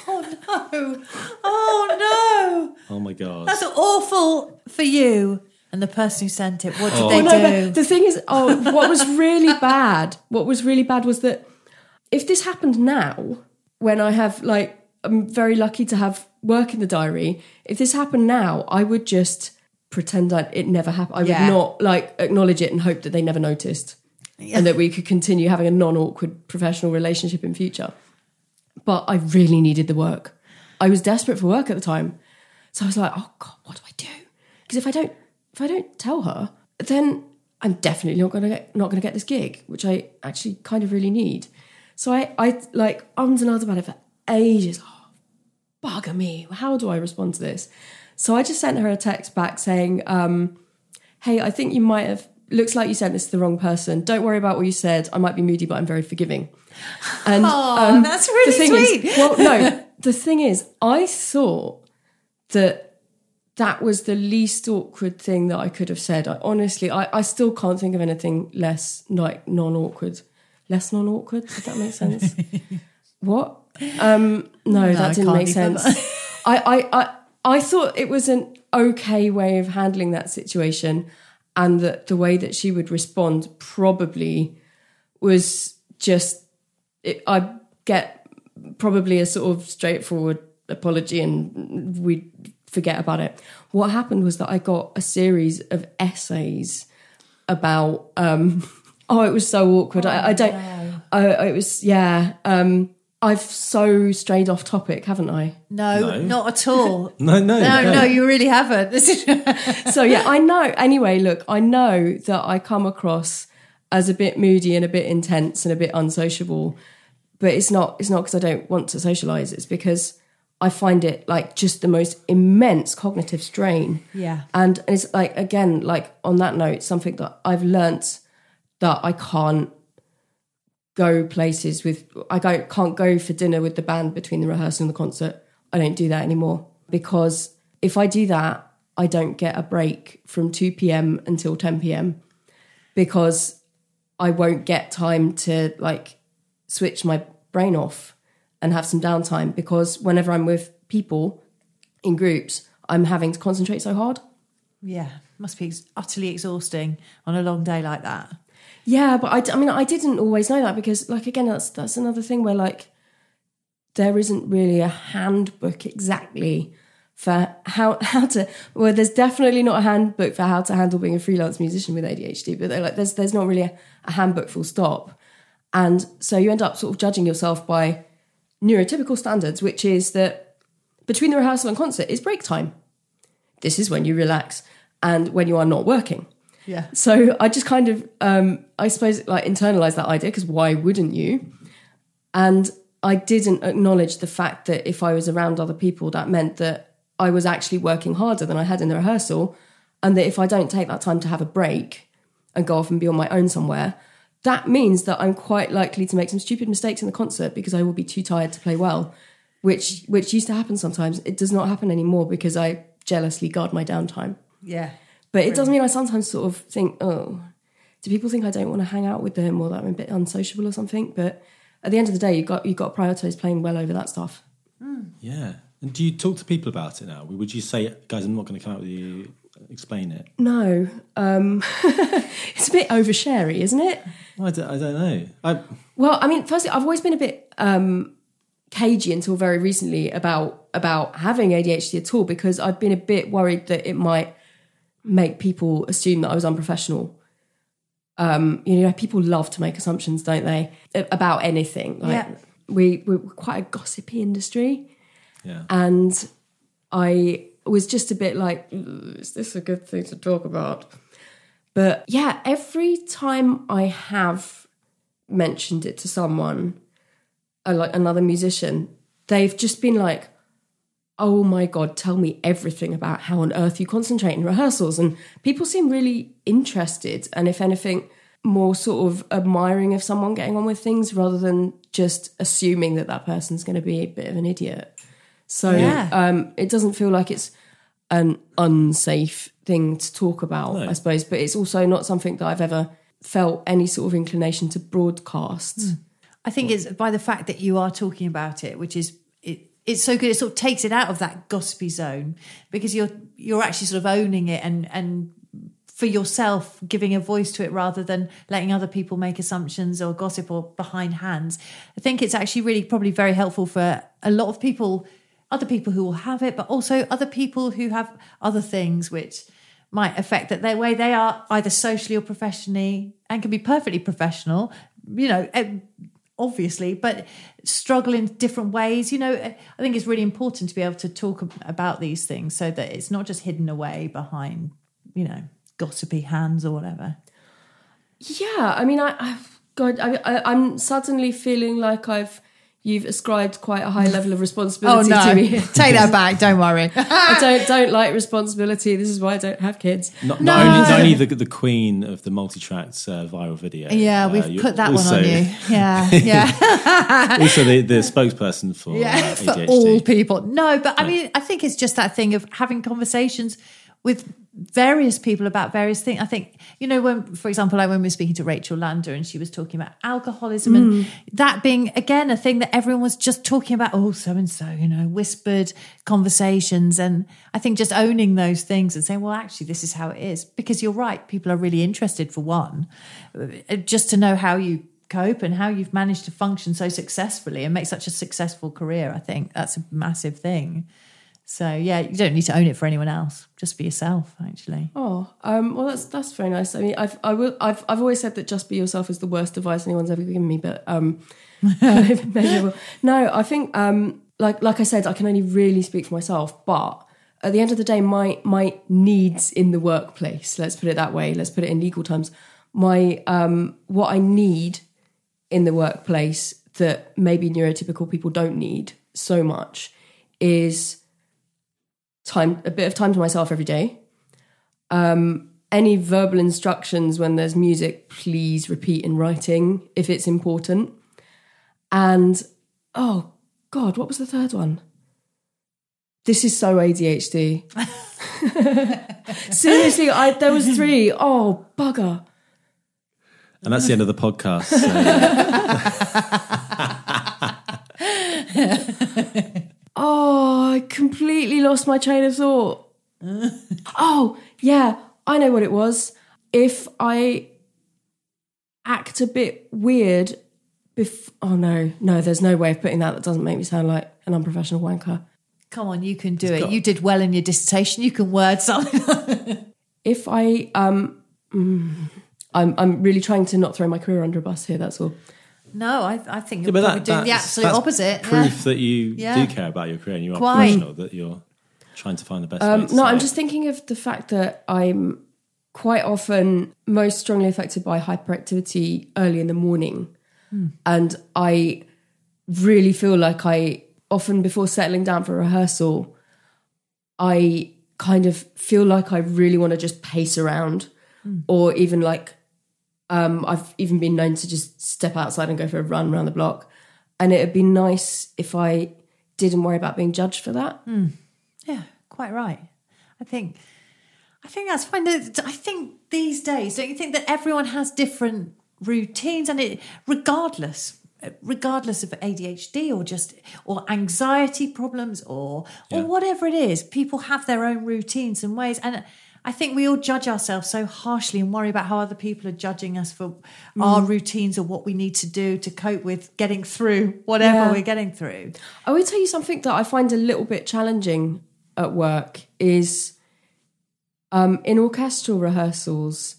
oh, no! oh no. Oh my god. That's awful for you. And the person who sent it, what did Oh. they Well, no, do? the thing is, oh, what was really bad, what was really bad was that if this happened now, when I have like, I'm very lucky to have work in the diary. If this happened now, I would just pretend that it never happened. I Yeah. would not like acknowledge it and hope that they never noticed, and that we could continue having a non-awkward professional relationship in future. But I really needed the work. I was desperate for work at the time, so I was like, "Oh God, what do I do?" Because if I don't, if I don't tell her, then I'm definitely not gonna get not gonna get this gig, which I actually kind of really need. So I I like ums and ahs about it for ages. Oh, bugger me. How do I respond to this? So I just sent her a text back saying, um, "Hey, I think you might have. Looks like you sent this to the wrong person. Don't worry about what you said. I might be moody, but I'm very forgiving." And um, that's really the thing sweet. Is, well, no, the thing is, I thought that that was the least awkward thing that I could have said. I honestly, I, I still can't think of anything less like non-awkward, less non-awkward. Does that make sense? what? Um, no, I that didn't make sense. I, I, I, I thought it was an okay way of handling that situation, and that the way that she would respond probably was just. It, I get probably a sort of straightforward apology and we'd forget about it. What happened was that I got a series of essays about um oh it was so awkward. I, I don't I, it was yeah. Um I've so strayed off topic, haven't I? No, No. not at all. No, no, no, no. no, you really haven't. So yeah, I know. Anyway, look, I know that I come across as a bit moody and a bit intense and a bit unsociable, but it's not. It's not because I don't want to socialize. It's because I find it like just the most immense cognitive strain. Yeah. and and it's like again, like on that note, something that I've learnt that I can't go places with. I go, can't go for dinner with the band between the rehearsal and the concert. I don't do that anymore because if I do that, I don't get a break from 2 p.m. until 10 p.m. because I won't get time to like switch my brain off and have some downtime because whenever I'm with people in groups, I'm having to concentrate so hard. yeah, must be utterly exhausting on a long day like that. Yeah, but I mean, I didn't always know that because, like, again, that's that's another thing where like there isn't really a handbook exactly for how how to. Well, there's definitely not a handbook for how to handle being a freelance musician with ADHD, but like there's there's not really a, a handbook full stop, and so you end up sort of judging yourself by neurotypical standards, which is that between the rehearsal and concert is break time. This is when you relax and when you are not working. Yeah. So I just kind of, um, I suppose, like internalized that idea because why wouldn't you? And I didn't acknowledge the fact that if I was around other people, that meant that I was actually working harder than I had in the rehearsal. And that if I don't take that time to have a break and go off and be on my own somewhere, that means that I'm quite likely to make some stupid mistakes in the concert because I will be too tired to play well, which which used to happen sometimes. It does not happen anymore because I jealously guard my downtime. Yeah. But it does mean I sometimes sort of think, oh, do people think I don't want to hang out with them or that I'm a bit unsociable or something? But at the end of the day, you got you got to prioritize playing well over that stuff. Yeah. And do you talk to people about it now? Would you say, guys, I'm not going to come out with you, explain it? No, um, it's a bit oversharey, isn't it? I don't, I don't know. I, Well, I mean, firstly, I've always been a bit um, cagey until very recently about about having ADHD at all because I've been a bit worried that it might make people assume that I was unprofessional. Um, you know, people love to make assumptions, don't they, about anything? Like, Yeah. we we're quite a gossipy industry, yeah. and I was just a bit like, is this a good thing to talk about? But yeah, every time I have mentioned it to someone, uh, like another musician, they've just been like, oh my God, tell me everything about how on earth you concentrate in rehearsals. And people seem really interested. And if anything, more sort of admiring of someone getting on with things rather than just assuming that that person's going to be a bit of an idiot. So Yeah. um, it doesn't feel like it's an unsafe thing to talk about, No. I suppose, but it's also not something that I've ever felt any sort of inclination to broadcast. I think it's by the fact that you are talking about it, which is it, it's so good. It sort of takes it out of that gossipy zone because you're you're actually sort of owning it and and for yourself giving a voice to it rather than letting other people make assumptions or gossip or behind hands. I think it's actually really probably very helpful for a lot of people, other people who will have it, but also other people who have other things which might affect that their way they are either socially or professionally and can be perfectly professional, you know, eh, obviously, but struggle in different ways. You know, I think it's really important to be able to talk about these things so that it's not just hidden away behind, you know, gossipy hands or whatever. Yeah, I mean, I, I God, I, I'm suddenly feeling like I've you've ascribed quite a high level of Oh responsibility no, to me. take that back. Don't worry. I don't don't like responsibility. This is why I don't have kids. Not, not only, not only the, the queen of the multi-tracked uh, viral video. Yeah, uh, we've you're put that also, one on you. Yeah, yeah. also, the, the spokesperson for, yeah, uh, for all people. No, but I mean, I think it's just that thing of having conversations with various people about various things. I think, you know, when, for example, like when we were speaking to Rachel Lander and she was talking about alcoholism and that being, again, a thing that everyone was just talking about, oh, so and so, you know, whispered conversations. And I think just owning those things and saying, well, actually, this is how it is. Because you're right, people are really interested for one, uh, just to know how you cope and how you've managed to function so successfully and make such a successful career. I think that's a massive thing. So yeah, you don't need to own it for anyone else. Just be yourself, actually. Oh, um, well, that's that's very nice. I mean, I've I will I've I've always said that just be yourself is the worst advice anyone's ever given me, but um, maybe I will. No, I think um, like like I said, I can only really speak for myself, but at the end of the day, my my needs in the workplace, let's put it that way, let's put it in legal terms, my um, what I need in the workplace that maybe neurotypical people don't need so much is time a bit of time to myself every day. Um any verbal instructions when there's music please repeat in writing if it's important. And oh god what was the third one? This is so adhd seriously i there was three. Oh bugger. And that's the end of the podcast. So, Oh, I completely lost my train of thought. oh, yeah, I know what it was. If I act a bit weird, bef- oh no, no, there's no way of putting that. That doesn't make me sound like an unprofessional wanker. Come on, you can do it. You did well in your dissertation. You can word something. If I, um, mm, I'm, I'm really trying to not throw my career under a bus here. That's all. No, I, I think you're Yeah, probably that, doing the absolute that's opposite. Proof Yeah. that you Yeah. do care about your career and you are Quite. professional, that you're trying to find the best Um, way to no, say I'm it. just thinking of the fact that I'm quite often most strongly affected by hyperactivity early in the morning. And I really feel like I often, before settling down for rehearsal, I kind of feel like I really want to just pace around or even like um, I've even been known to just step outside and go for a run around the block. And it'd be nice if I didn't worry about being judged for that. Yeah, quite right. I think I think that's fine. I think these days, don't you think that everyone has different routines and it regardless regardless of ADHD or just or anxiety problems or or whatever it is, people have their own routines and ways and I think we all judge ourselves so harshly and worry about how other people are judging us for our routines or what we need to do to cope with getting through whatever Yeah. we're getting through. I will tell you something that I find a little bit challenging at work is um, in orchestral rehearsals,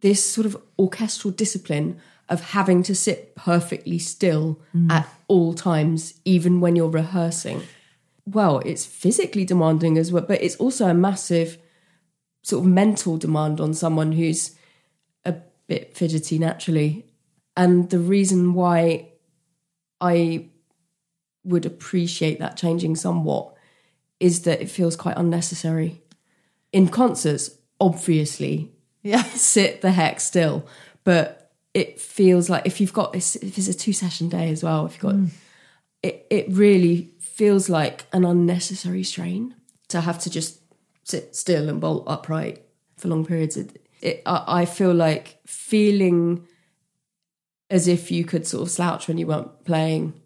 this sort of orchestral discipline of having to sit perfectly still at all times, even when you're rehearsing. Well, it's physically demanding as well, but it's also a massive sort of mental demand on someone who's a bit fidgety naturally. And the reason why I would appreciate that changing somewhat is that it feels quite unnecessary. In concerts, obviously, Yeah. sit the heck still, but it feels like if you've got this if it's a two session day as well, if you've got mm. it, it really feels like an unnecessary strain to have to just sit still and bolt upright for long periods. It, it, I, I feel like feeling as if you could sort of slouch when you weren't playing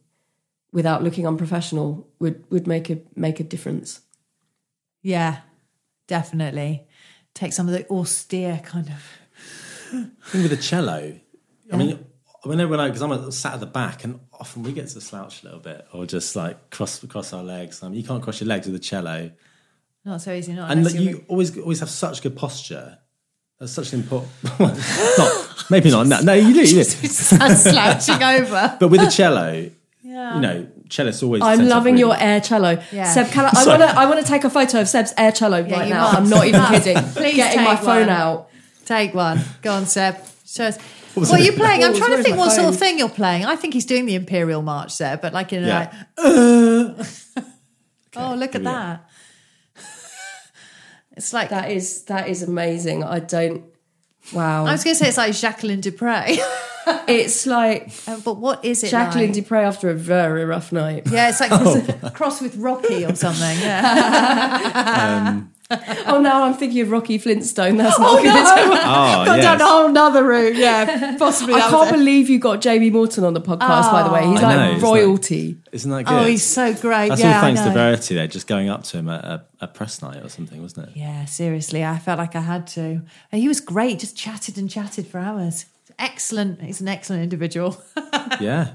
without looking unprofessional would would make a make a difference. Yeah, definitely. Take some of the austere kind of. thing with the cello, I mean, whenever I, because I'm sat at the back, and often we get to slouch a little bit, or just like cross cross our legs. I mean, you can't cross your legs with a cello, Not so easy, not and unless that you're- always always have such good posture. That's such an important. not maybe not. No, no, you do. You do. slouching over. But with a cello, you know, cellists always. I'm tend to have loving really- your air cello. Yeah. Seb, can I, I want to I want to take a photo of Seb's air cello right now. must. I'm not even kidding. Please Getting my take phone one. out. Take one. Go on, Seb. Shows. was What are you playing? I'm trying to think my what sort of thing you're playing. I think he's doing the Imperial March there, but like in a Yeah. like, uh. oh look at here go. that. It's like That is that is amazing. I don't. Wow. I was going to say it's like Jacqueline du Pré, it's like Uh, but what is it? Jacqueline like? du Pré after a very rough night. Yeah, it's like cross, cross with Rocky or something. Yeah. Oh, now I'm thinking of Rocky Flintstone. That's not good. at all. Oh, Gone yes. down a whole nother route. Yeah, possibly. I can't it. believe you got Jamie Morton on the podcast. by the way, he's I like know, royalty. Isn't that good? Oh, he's so great. That's yeah, all thanks to know. Verity there, just going up to him at a, a press night or something, wasn't it? Yeah, seriously, I felt like I had to. And he was great. Just chatted and chatted for hours. Excellent. He's an excellent individual. yeah.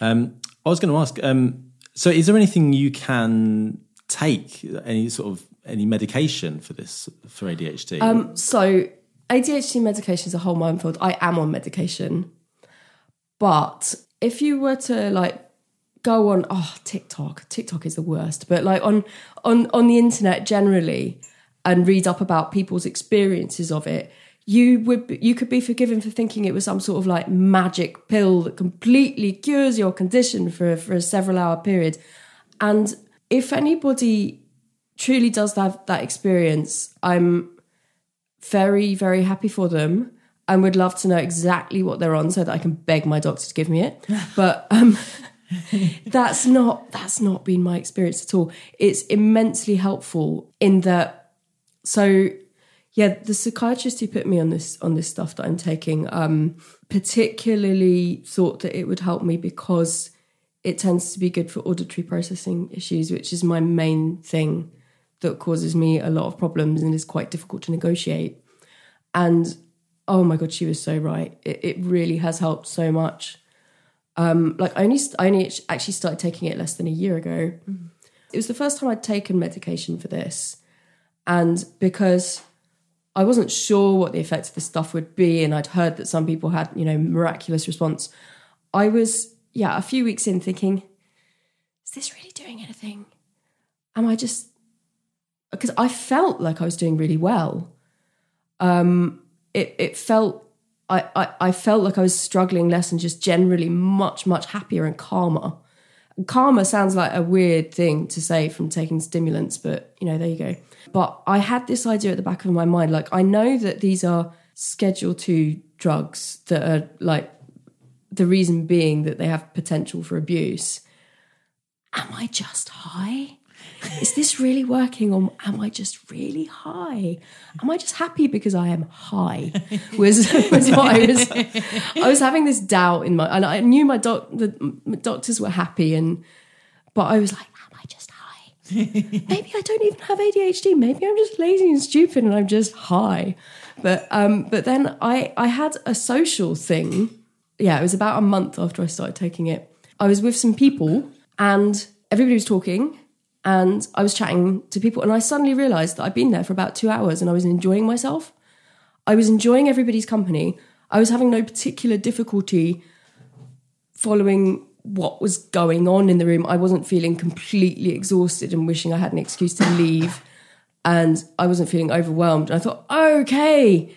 Um, I was going to ask. Um, so, is there anything you can take? Any sort of any medication for this for ADHD? Um, so ADHD medication is a whole minefield. I am on medication, but if you were to like go on oh TikTok, TikTok is the worst, but like on on on the internet generally and read up about people's experiences of it, you would you could be forgiven for thinking it was some sort of like magic pill that completely cures your condition for for a several hour period. And if anybody truly does have that experience, I'm very, very happy for them and would love to know exactly what they're on so that I can beg my doctor to give me it. But um, that's not that's not been my experience at all. It's immensely helpful in that. So yeah, the psychiatrist who put me on this on this stuff that I'm taking um, particularly thought that it would help me because it tends to be good for auditory processing issues, which is my main thing that causes me a lot of problems and is quite difficult to negotiate. And oh my god, she was so right. It, it really has helped so much. Um, like I only I only actually started taking it less than a year ago. It was the first time I'd taken medication for this, and because I wasn't sure what the effect of the stuff would be, and I'd heard that some people had you know miraculous response. I was yeah a few weeks in thinking, is this really doing anything? Am I just because I felt like I was doing really well. Um, it it felt I, I I felt like I was struggling less and just generally much much happier and calmer. And calmer sounds like a weird thing to say from taking stimulants, but you know there you go. But I had this idea at the back of my mind, like I know that these are Schedule Two drugs that are like the reason being that they have potential for abuse. Am I just high? Is this really working or am I just really high? Am I just happy because I am high? Was, was what I was I was having this doubt in my and I knew my doc the my doctors were happy and but I was like, am I just high? Maybe I don't even have ADHD. Maybe I'm just lazy and stupid and I'm just high. But um but then I I had a social thing. Yeah, it was about a month after I started taking it. I was with some people and everybody was talking and I was chatting to people, and I suddenly realized that I'd been there for about two hours and I was enjoying myself. I was enjoying everybody's company. I was having no particular difficulty following what was going on in the room. I wasn't feeling completely exhausted and wishing I had an excuse to leave. And I wasn't feeling overwhelmed. And I thought, okay,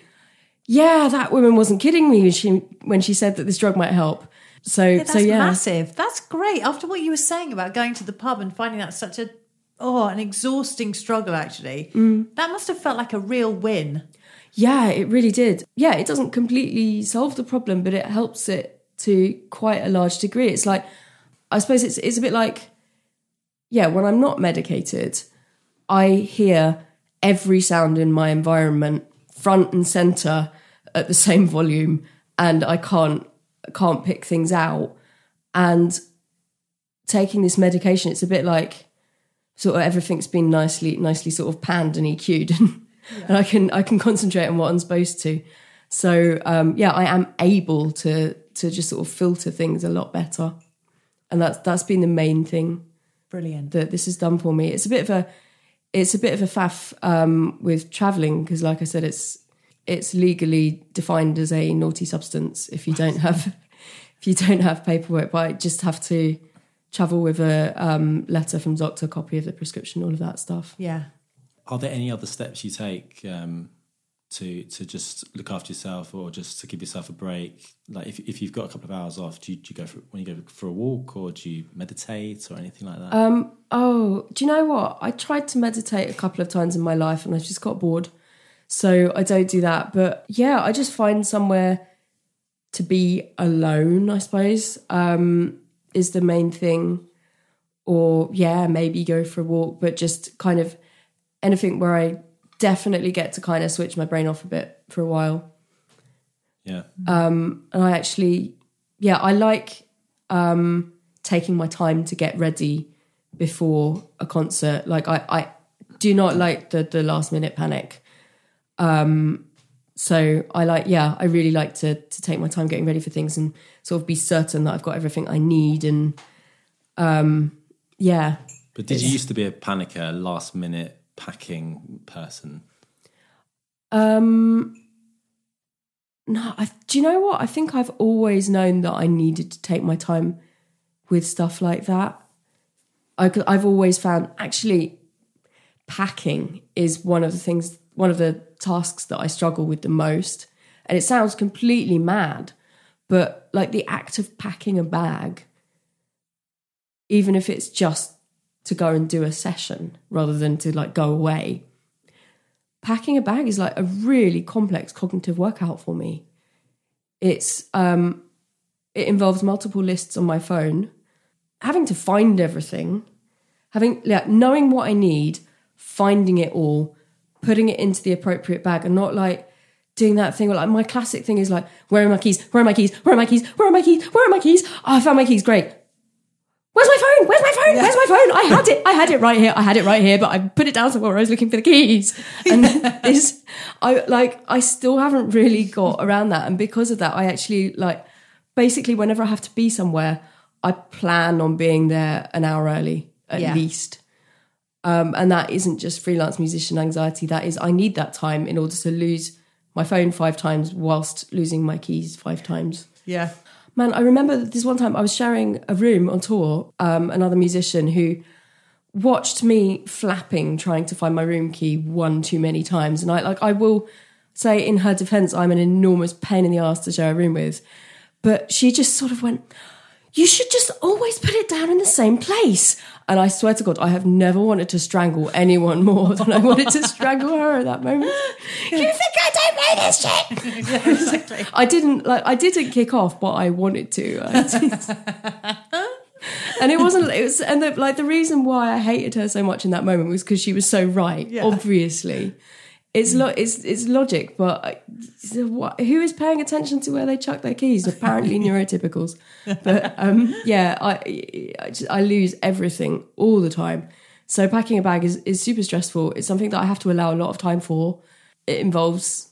yeah, that woman wasn't kidding me when she when she said that this drug might help. So Yeah, that's so yeah. massive. That's great. After what you were saying about going to the pub and finding that such a oh an exhausting struggle, actually, Mm. that must have felt like a real win. Yeah, it really did. Yeah, it doesn't completely solve the problem, but it helps it to quite a large degree. It's like, I suppose it's it's a bit like, yeah, when I'm not medicated, I hear every sound in my environment front and center at the same volume, and I can't can't pick things out. And taking this medication, it's a bit like sort of everything's been nicely nicely sort of panned and EQ'd and I can I can concentrate on what I'm supposed to. So um, yeah, I am able to to just sort of filter things a lot better, and that's that's been the main thing Brilliant. that this has done for me. It's a bit of a it's a bit of a faff um, with traveling because, like I said, it's it's legally defined as a naughty substance if you don't have if you don't have paperwork. But I just have to travel with a um, letter from doctor, copy of the prescription, all of that stuff. Yeah. Are there any other steps you take um, to to just look after yourself or just to give yourself a break? Like if if you've got a couple of hours off, do you, do you go for when you go for a walk or do you meditate or anything like that? Um, oh, do you know what? I tried to meditate a couple of times in my life and I just got bored. So I don't do that. But yeah, I just find somewhere to be alone, I suppose, um, is the main thing. Or yeah, maybe go for a walk, but just kind of anything where I definitely get to kind of switch my brain off a bit for a while. yeah. Um, And I actually, yeah, I like um, taking my time to get ready before a concert. Like I, I do not like the the last minute panic. Um, so I like, yeah, I really like to to take my time getting ready for things and sort of be certain that I've got everything I need. And um, yeah, But did you used to be a panicker, last minute packing person? Um, no, I, do you know what? I think I've always known that I needed to take my time with stuff like that. I, I've always found actually packing is one of the things, one of the tasks that I struggle with the most. And it sounds completely mad, but like the act of packing a bag, even if it's just to go and do a session rather than to like go away, packing a bag is like a really complex cognitive workout for me. It's um it involves multiple lists on my phone, having to find everything, having like knowing what I need, finding it all, putting it into the appropriate bag and not like doing that thing where like my classic thing is like, where are my keys? Where are my keys? Where are my keys? Where are my keys? Where are my keys? Oh, I found my keys, great. Where's my phone? Where's my phone? Where's my phone? I had it. I had it right here. I had it right here, but I put it down somewhere where I was looking for the keys. And this, I like, I still haven't really got around that. And because of that, I actually like, basically, whenever I have to be somewhere, I plan on being there an hour early at Yeah. least. Um, and that isn't just freelance musician anxiety. That is, I need that time in order to lose my phone five times whilst losing my keys five times. Yeah. Man, I remember this one time I was sharing a room on tour, um, another musician who watched me flapping trying to find my room key one too many times. And I like I will say in her defense, I'm an enormous pain in the ass to share a room with. But she just sort of went, You should just always put it down in the same place. And I swear to God, I have never wanted to strangle anyone more than I wanted to strangle her at that moment. you think I don't know this shit? exactly. I didn't like I didn't kick off, but I wanted to. I and it wasn't it was and the, like the reason why I hated her so much in that moment was because she was so right. Obviously, it's lo- it's it's logic, but so what, who is paying attention to where they chuck their keys? Apparently, neurotypicals. But um, yeah, I I, just, I lose everything all the time. So packing a bag is is super stressful. It's something that I have to allow a lot of time for. It involves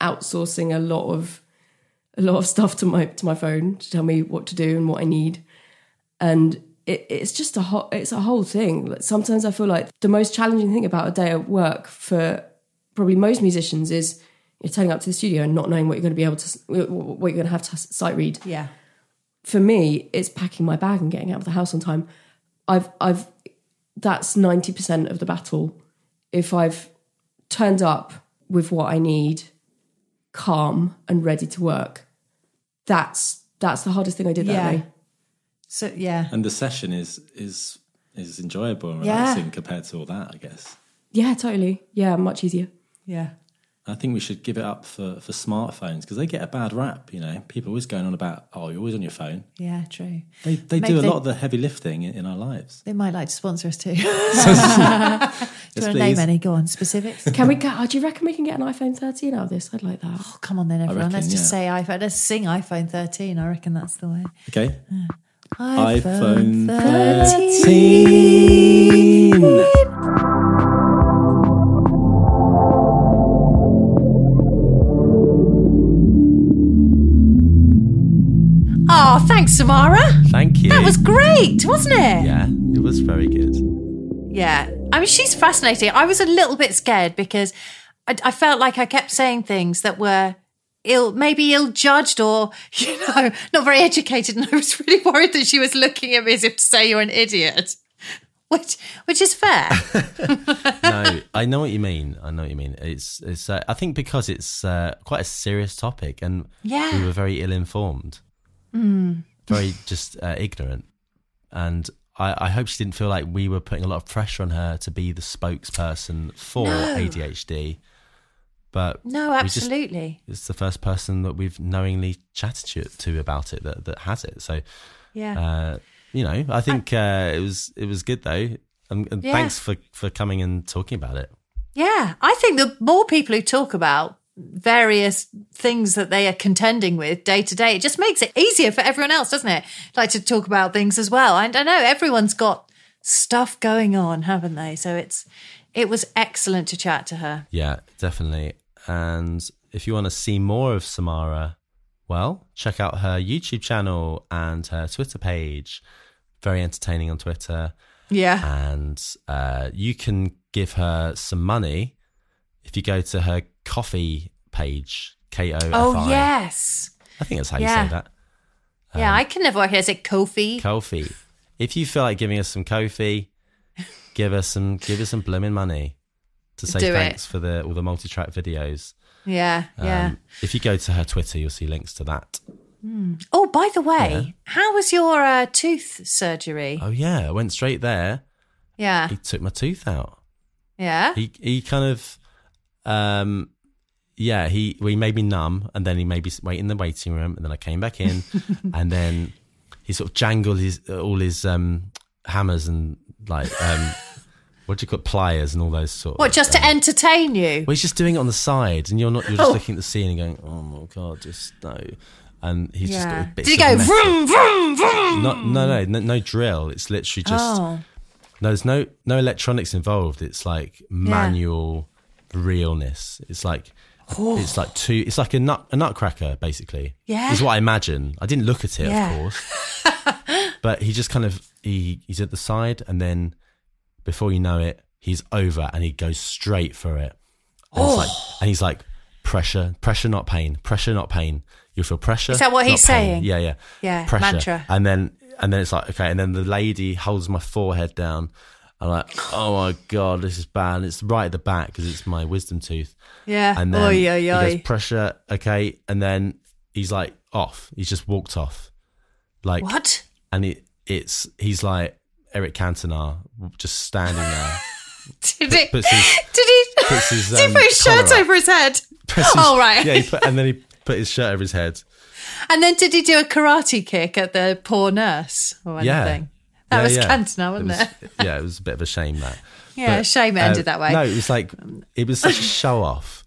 outsourcing a lot of a lot of stuff to my to my phone to tell me what to do and what I need, and it, it's just a whole it's a whole thing. Sometimes I feel like the most challenging thing about a day at work for probably most musicians is you're turning up to the studio and not knowing what you're going to be able to what you're going to have to sight read Yeah. for me, it's packing my bag and getting out of the house on time. I've I've that's ninety percent of the battle. If I've turned up with what I need, calm and ready to work, that's that's the hardest thing I did that Yeah. day. So yeah. And the session is is is enjoyable and Yeah. relaxing compared to all that, I guess. Yeah, totally. Yeah, much easier. Yeah. I think we should give it up for, for smartphones because they get a bad rap. You know, people are always going on about, oh, you're always on your phone. Yeah, true. They they Maybe do a they- lot of the heavy lifting in, in our lives. They might like to sponsor us too. Do you Yes, want to name any? Go on, specifics. Can we get? Oh, do you reckon we can get an iPhone 13 out of this? I'd like that. Oh, come on then, everyone. Let's reckon, just say iPhone. Let's sing iPhone 13. I reckon that's the way. Okay. iPhone, iPhone 13. Oh, thanks, Samara. Thank you. That was great, wasn't it? Yeah, it was very good. Yeah. I mean, she's fascinating. I was a little bit scared because I, I felt like I kept saying things that were ill, maybe ill judged or, you know, not very educated. And I was really worried that she was looking at me as if to say you're an idiot. which which is fair. no, I know what you mean. I know what you mean. It's it's. Uh, I think because it's uh, quite a serious topic, and Yeah. we were very ill informed, very just uh, ignorant, and I, I hope she didn't feel like we were putting a lot of pressure on her to be the spokesperson for ADHD. But no, we just- absolutely. it's the first person that we've knowingly chatted to, to about it that that has it. So yeah. uh, you know, I think uh, it was it was good though, and, and Yeah. thanks for for coming and talking about it. Yeah, I think the more people who talk about various things that they are contending with day to day, it just makes it easier for everyone else, doesn't it? Like to talk about things as well. And I know everyone's got stuff going on, haven't they? So it's it was excellent to chat to her. Yeah, definitely. And if you want to see more of Samara, well, check out her YouTube channel and her Twitter page. Very entertaining on Twitter. Yeah. And uh, you can give her some money if you go to her coffee page, K O. Oh yes. I think that's how Yeah. you say that. Yeah, I can never work it. Is it Ko-fi? Ko-fi. If you feel like giving us some Kofi, give us some give us some blooming money to say Do it. thanks for the all the multi-track videos. yeah, yeah. Um, if you go to her Twitter, you'll see links to that. oh, by the way, how was your uh, tooth surgery? Oh yeah, I went straight there. yeah, He took my tooth out. yeah. He he kind of, um, yeah. He well, he made me numb, and then he made me wait in the waiting room, and then I came back in, and then he sort of jangled his all his um hammers and like um. What do you call it? pliers and all those sort What of just to um, entertain you? Well, he's just doing it on the side, and you're not. You're just Oh. looking at the ceiling, going, "Oh my god, just no." And he's just Yeah. got bits Did he go vroom vroom vroom? No, no, no, no, no drill. It's literally just oh, no. There's no no electronics involved. It's like manual realness. It's like it's like two. It's like a nut a nutcracker, basically. Yeah. is what I imagine. I didn't look at it, Yeah. of course, but he just kind of he he's at the side, and then before you know it, he's over, and he goes straight for it. And, it's like, Oh. and he's like, pressure, pressure, not pain, pressure, not pain. You'll feel pressure. Is that what he's pain. saying? Yeah, yeah, Yeah, Pressure, mantra. and then and then it's like okay, and then the lady holds my forehead down. I'm like, oh my god, this is bad. And it's right at the back because it's my wisdom tooth. yeah. And then Oi, oi, he oi. goes pressure, okay, and then he's like off. He's just walked off, like What? and it it's he's like Eric Cantona just standing there. Did he? puts his- did he? puts his, did he um, put his shirt up. over his head? Presses- Oh right. Yeah, he put, and then he put his shirt over his head. And then did he do a karate kick at the poor nurse or Yeah. That Yeah, was yeah. Cantona, wasn't it? was- Yeah, it was a bit of a shame that. Yeah, But, shame it uh, ended that way. No, it was like it was such a show off.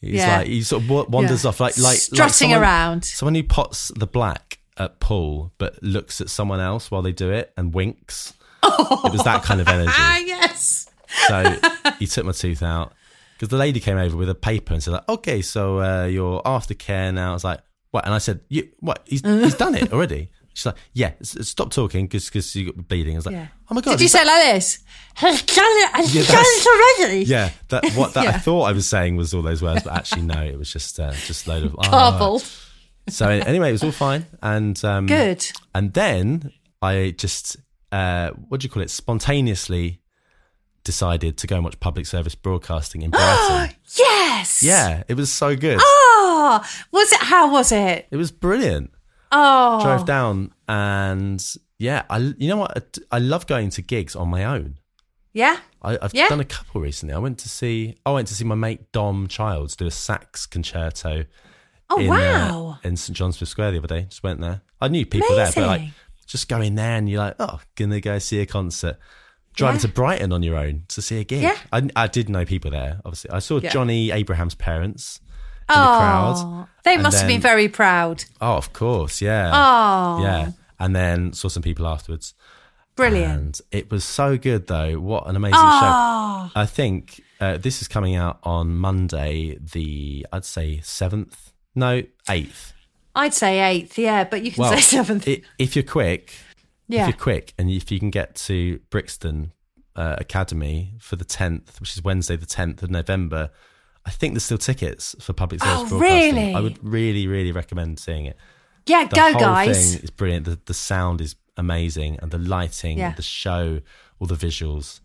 He's Yeah. like he sort of wanders Yeah. off like like Strutting like someone- around. Someone who pots the black at pool but looks at someone else while they do it and winks. It was that kind of energy. Ah, yes. So he took my tooth out because the lady came over with a paper and said, like, "Okay, so uh, your aftercare now." I was like, "What?" And I said, "You what? He's, he's done it already." She's like, "Yeah, stop talking because you got bleeding." I was like, Yeah. "Oh my god!" Did you say that- like this? Has done it. Has Yeah, that's- already. Yeah, that what that I thought I was saying was all those words, but actually no, it was just uh, just a load of. Garbled. So anyway, it was all fine, and um, Good. And then I just uh, what do you call it? Spontaneously decided to go and watch public service broadcasting in Brighton. Yes. yeah, it was so good. Oh, was it? How was it? It was brilliant. Oh, Drove down and yeah, I you know what? I love going to gigs on my own. yeah. I, I've Yeah. done a couple recently. I went to see. I went to see my mate Dom Childs do a sax concerto. Oh in, wow. Uh, in St John's Smith Square the other day. Just went there. I knew people there, but like Amazing. just going there and you're like, oh, gonna go see a concert. Driving Yeah. to Brighton on your own to see a gig. Yeah. I, I did know people there. Obviously, I saw Yeah. Johnny Abraham's parents oh, the crowd. they And must have been very proud. Oh, of course, yeah. Oh, Yeah. And then saw some people afterwards. brilliant. And it was so good, though. What an amazing Oh. show. I think uh, this is coming out on Monday, the, I'd say, 7th. No, 8th. I'd say eighth, yeah, but you can say seventh. i- if you're quick, yeah. if you're quick and if you can get to Brixton uh, Academy for the 10th, which is Wednesday, the 10th of November, I think there's still tickets for public service Oh, broadcasting. really? I would really, really recommend seeing it. yeah, The go guys. thing is brilliant. The, the sound is amazing and the lighting, Yeah. the show, all the visuals.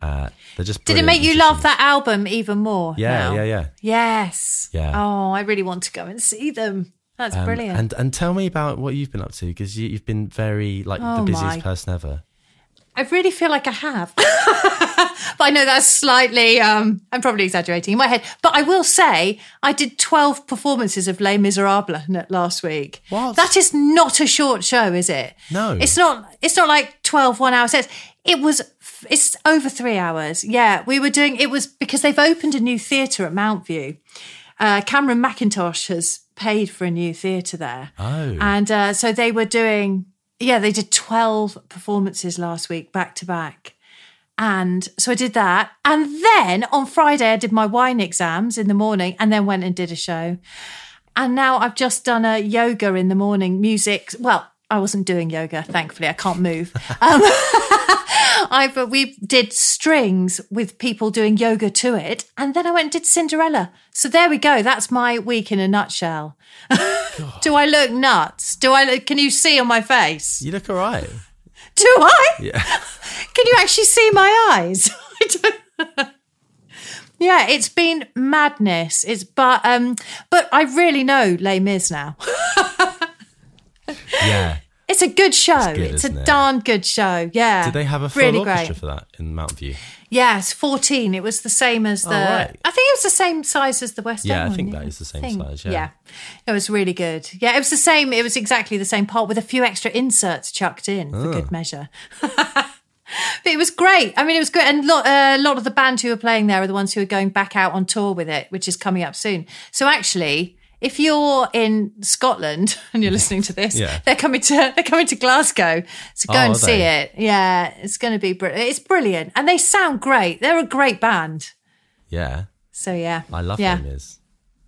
Uh, they're just. Did it make you love that album even more? Yeah, now? yeah, yeah. Yes. Yeah. Oh, I really want to go and see them. That's Um, brilliant. And and tell me about what you've been up to because you, you've been very like Oh the busiest my. person ever. I really feel like I have. but I know that's slightly, um, I'm probably exaggerating in my head. But I will say, I did 12 performances of Les Miserables last week. What? That is not a short show, is it? No. It's not, it's not like 12 one hour sets. It was, it's over three hours. Yeah. We were doing, it was because they've opened a new theatre at Mount View. Uh, Cameron Mackintosh has paid for a new theatre there. Oh. And uh, so they were doing, yeah, they did 12 performances last week back to back. And so I did that. And then on Friday, I did my wine exams in the morning and then went and did a show. And now I've just done a yoga in the morning, music. Well, I wasn't doing yoga, thankfully. I can't move. Um, I but we did strings with people doing yoga to it, and then I went and did Cinderella. So there we go. That's my week in a nutshell. Do I look nuts? Do I? Look, can you see on my face? You look all right. Do I? Yeah. Can you actually see my eyes? I don't- yeah, it's been madness. It's but um, but I really know Les Mis now. Yeah. It's a good show. good, It's, a it? darn good show. Yeah. Did they have a full really orchestra great? for that in Mount View? Yes, fourteen. It was the same as the. Oh, right. I think it was the same size as the West Yeah, End I one, think that is the same size, yeah. yeah, it was really good. Yeah, it was the same. It was exactly the same part with a few extra inserts chucked in for Ah. good measure. But it was great. I mean, it was great. And uh, a lot of the band who are playing there are the ones who are going back out on tour with it, which is coming up soon. So actually, if you're in Scotland and you're listening to this, Yeah. they're coming to they're coming to Glasgow. So go Oh, and see they? it. Yeah, it's going to be brilliant. It's brilliant, and they sound great. They're a great band. Yeah. So yeah, I love yeah.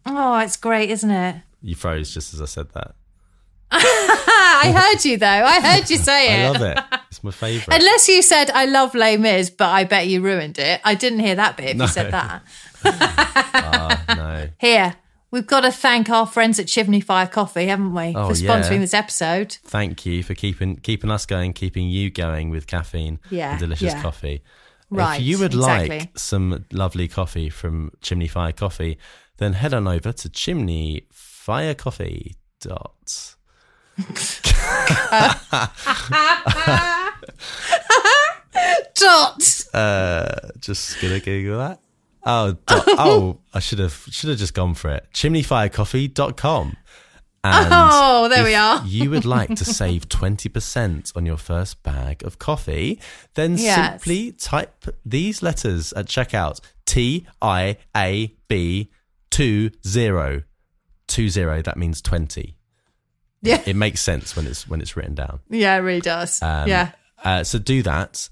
Oh, it's great, isn't it? You froze just as I said that. I heard you though. I heard you say it. I love it. It's my favourite. Unless you said I love Les Mis, but I bet you ruined it. I didn't hear that bit if No. you said that. Ah, no. Here, we've got to thank our friends at Chimney Fire Coffee, haven't we, Oh, for sponsoring yeah. this episode. Thank you for keeping keeping us going, keeping you going with caffeine Yeah, and delicious yeah. coffee. Right, if you would exactly. like some lovely coffee from Chimney Fire Coffee, then head on over to chimneyfirecoffee dot. Dot. Uh, just gonna Google that. Oh, dot, oh, I should have should have just gone for it. Chimneyfirecoffee.com. And Oh, there we are. you would like to save 20% on your first bag of coffee, then Yes. simply type these letters at checkout T I A B 20. 20, that means 20. Yeah. It makes sense when it's when it's written down. Yeah, it really does. Um, yeah. Uh, so do that,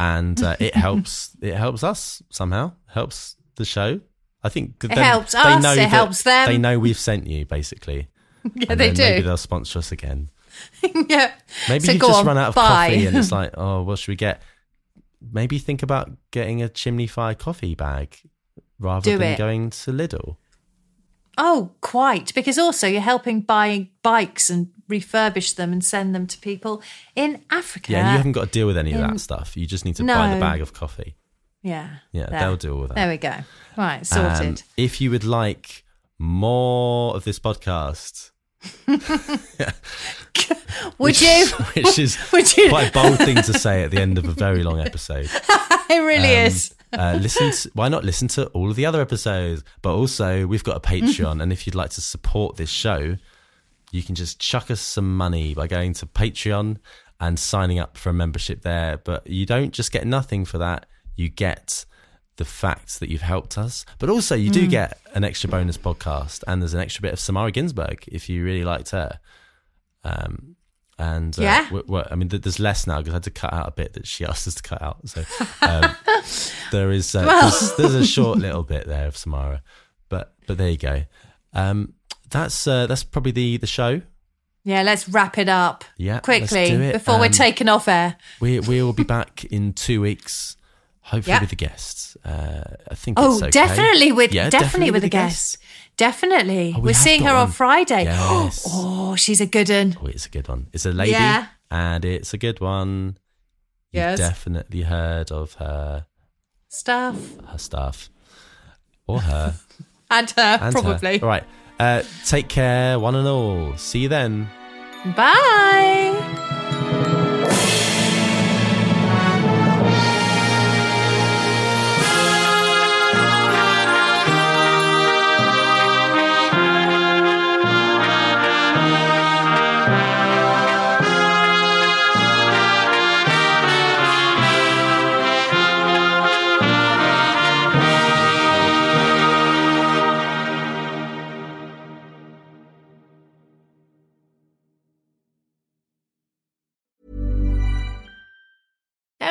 and uh, it helps. it helps us somehow. Helps the show. I think it helps us, it helps them. They know we've sent you basically. Yeah, they do. Maybe they'll sponsor us again. yeah. Maybe So you just on, run out of bye. coffee, and it's like, oh, what should we get? Maybe think about getting a chimney fire coffee bag rather Do than it. going to Lidl. Oh, quite. Because also you're helping buy bikes and refurbish them and send them to people in Africa. Yeah, and you haven't got to deal with any of that stuff. You just need to buy the bag of coffee. Yeah. Yeah, There. they'll do all that. There we go. Right, Um, sorted. if you would like more of this podcast, Would you? which is Would you? quite a bold thing to say at the end of a very long episode. it really Um, is. Uh, listen. To, why not listen to all of the other episodes? But also, we've got a Patreon, and if you'd like to support this show, you can just chuck us some money by going to Patreon and signing up for a membership there. But you don't just get nothing for that; you get the fact that you've helped us, but also you Mm. do get an extra bonus podcast, and there's an extra bit of Samara Ginsberg if you really liked her. Um, and uh, Yeah. w- w- I mean, there's less now because I had to cut out a bit that she asked us to cut out. So um, there is uh, there's, there's a short little bit there of Samara, but but there you go. Um, that's uh, that's probably the the show. Yeah, let's wrap it up Yeah, quickly let's do it. before we're Um, taken off air. We we will be back in two weeks, hopefully Yeah. with the guests. Uh, I think. Oh, it's okay. definitely with Yeah, definitely, with the guests. guest. Definitely, Oh, we we're seeing her on. Friday. Yes. Oh, she's a good one. Oh, it's a good one. It's a lady, Yeah. and it's a good one. Yes. You've definitely heard of her Stuff. her stuff. Or her. And her, and her. probably. All right. Uh, take care, one and all. See you then. Bye.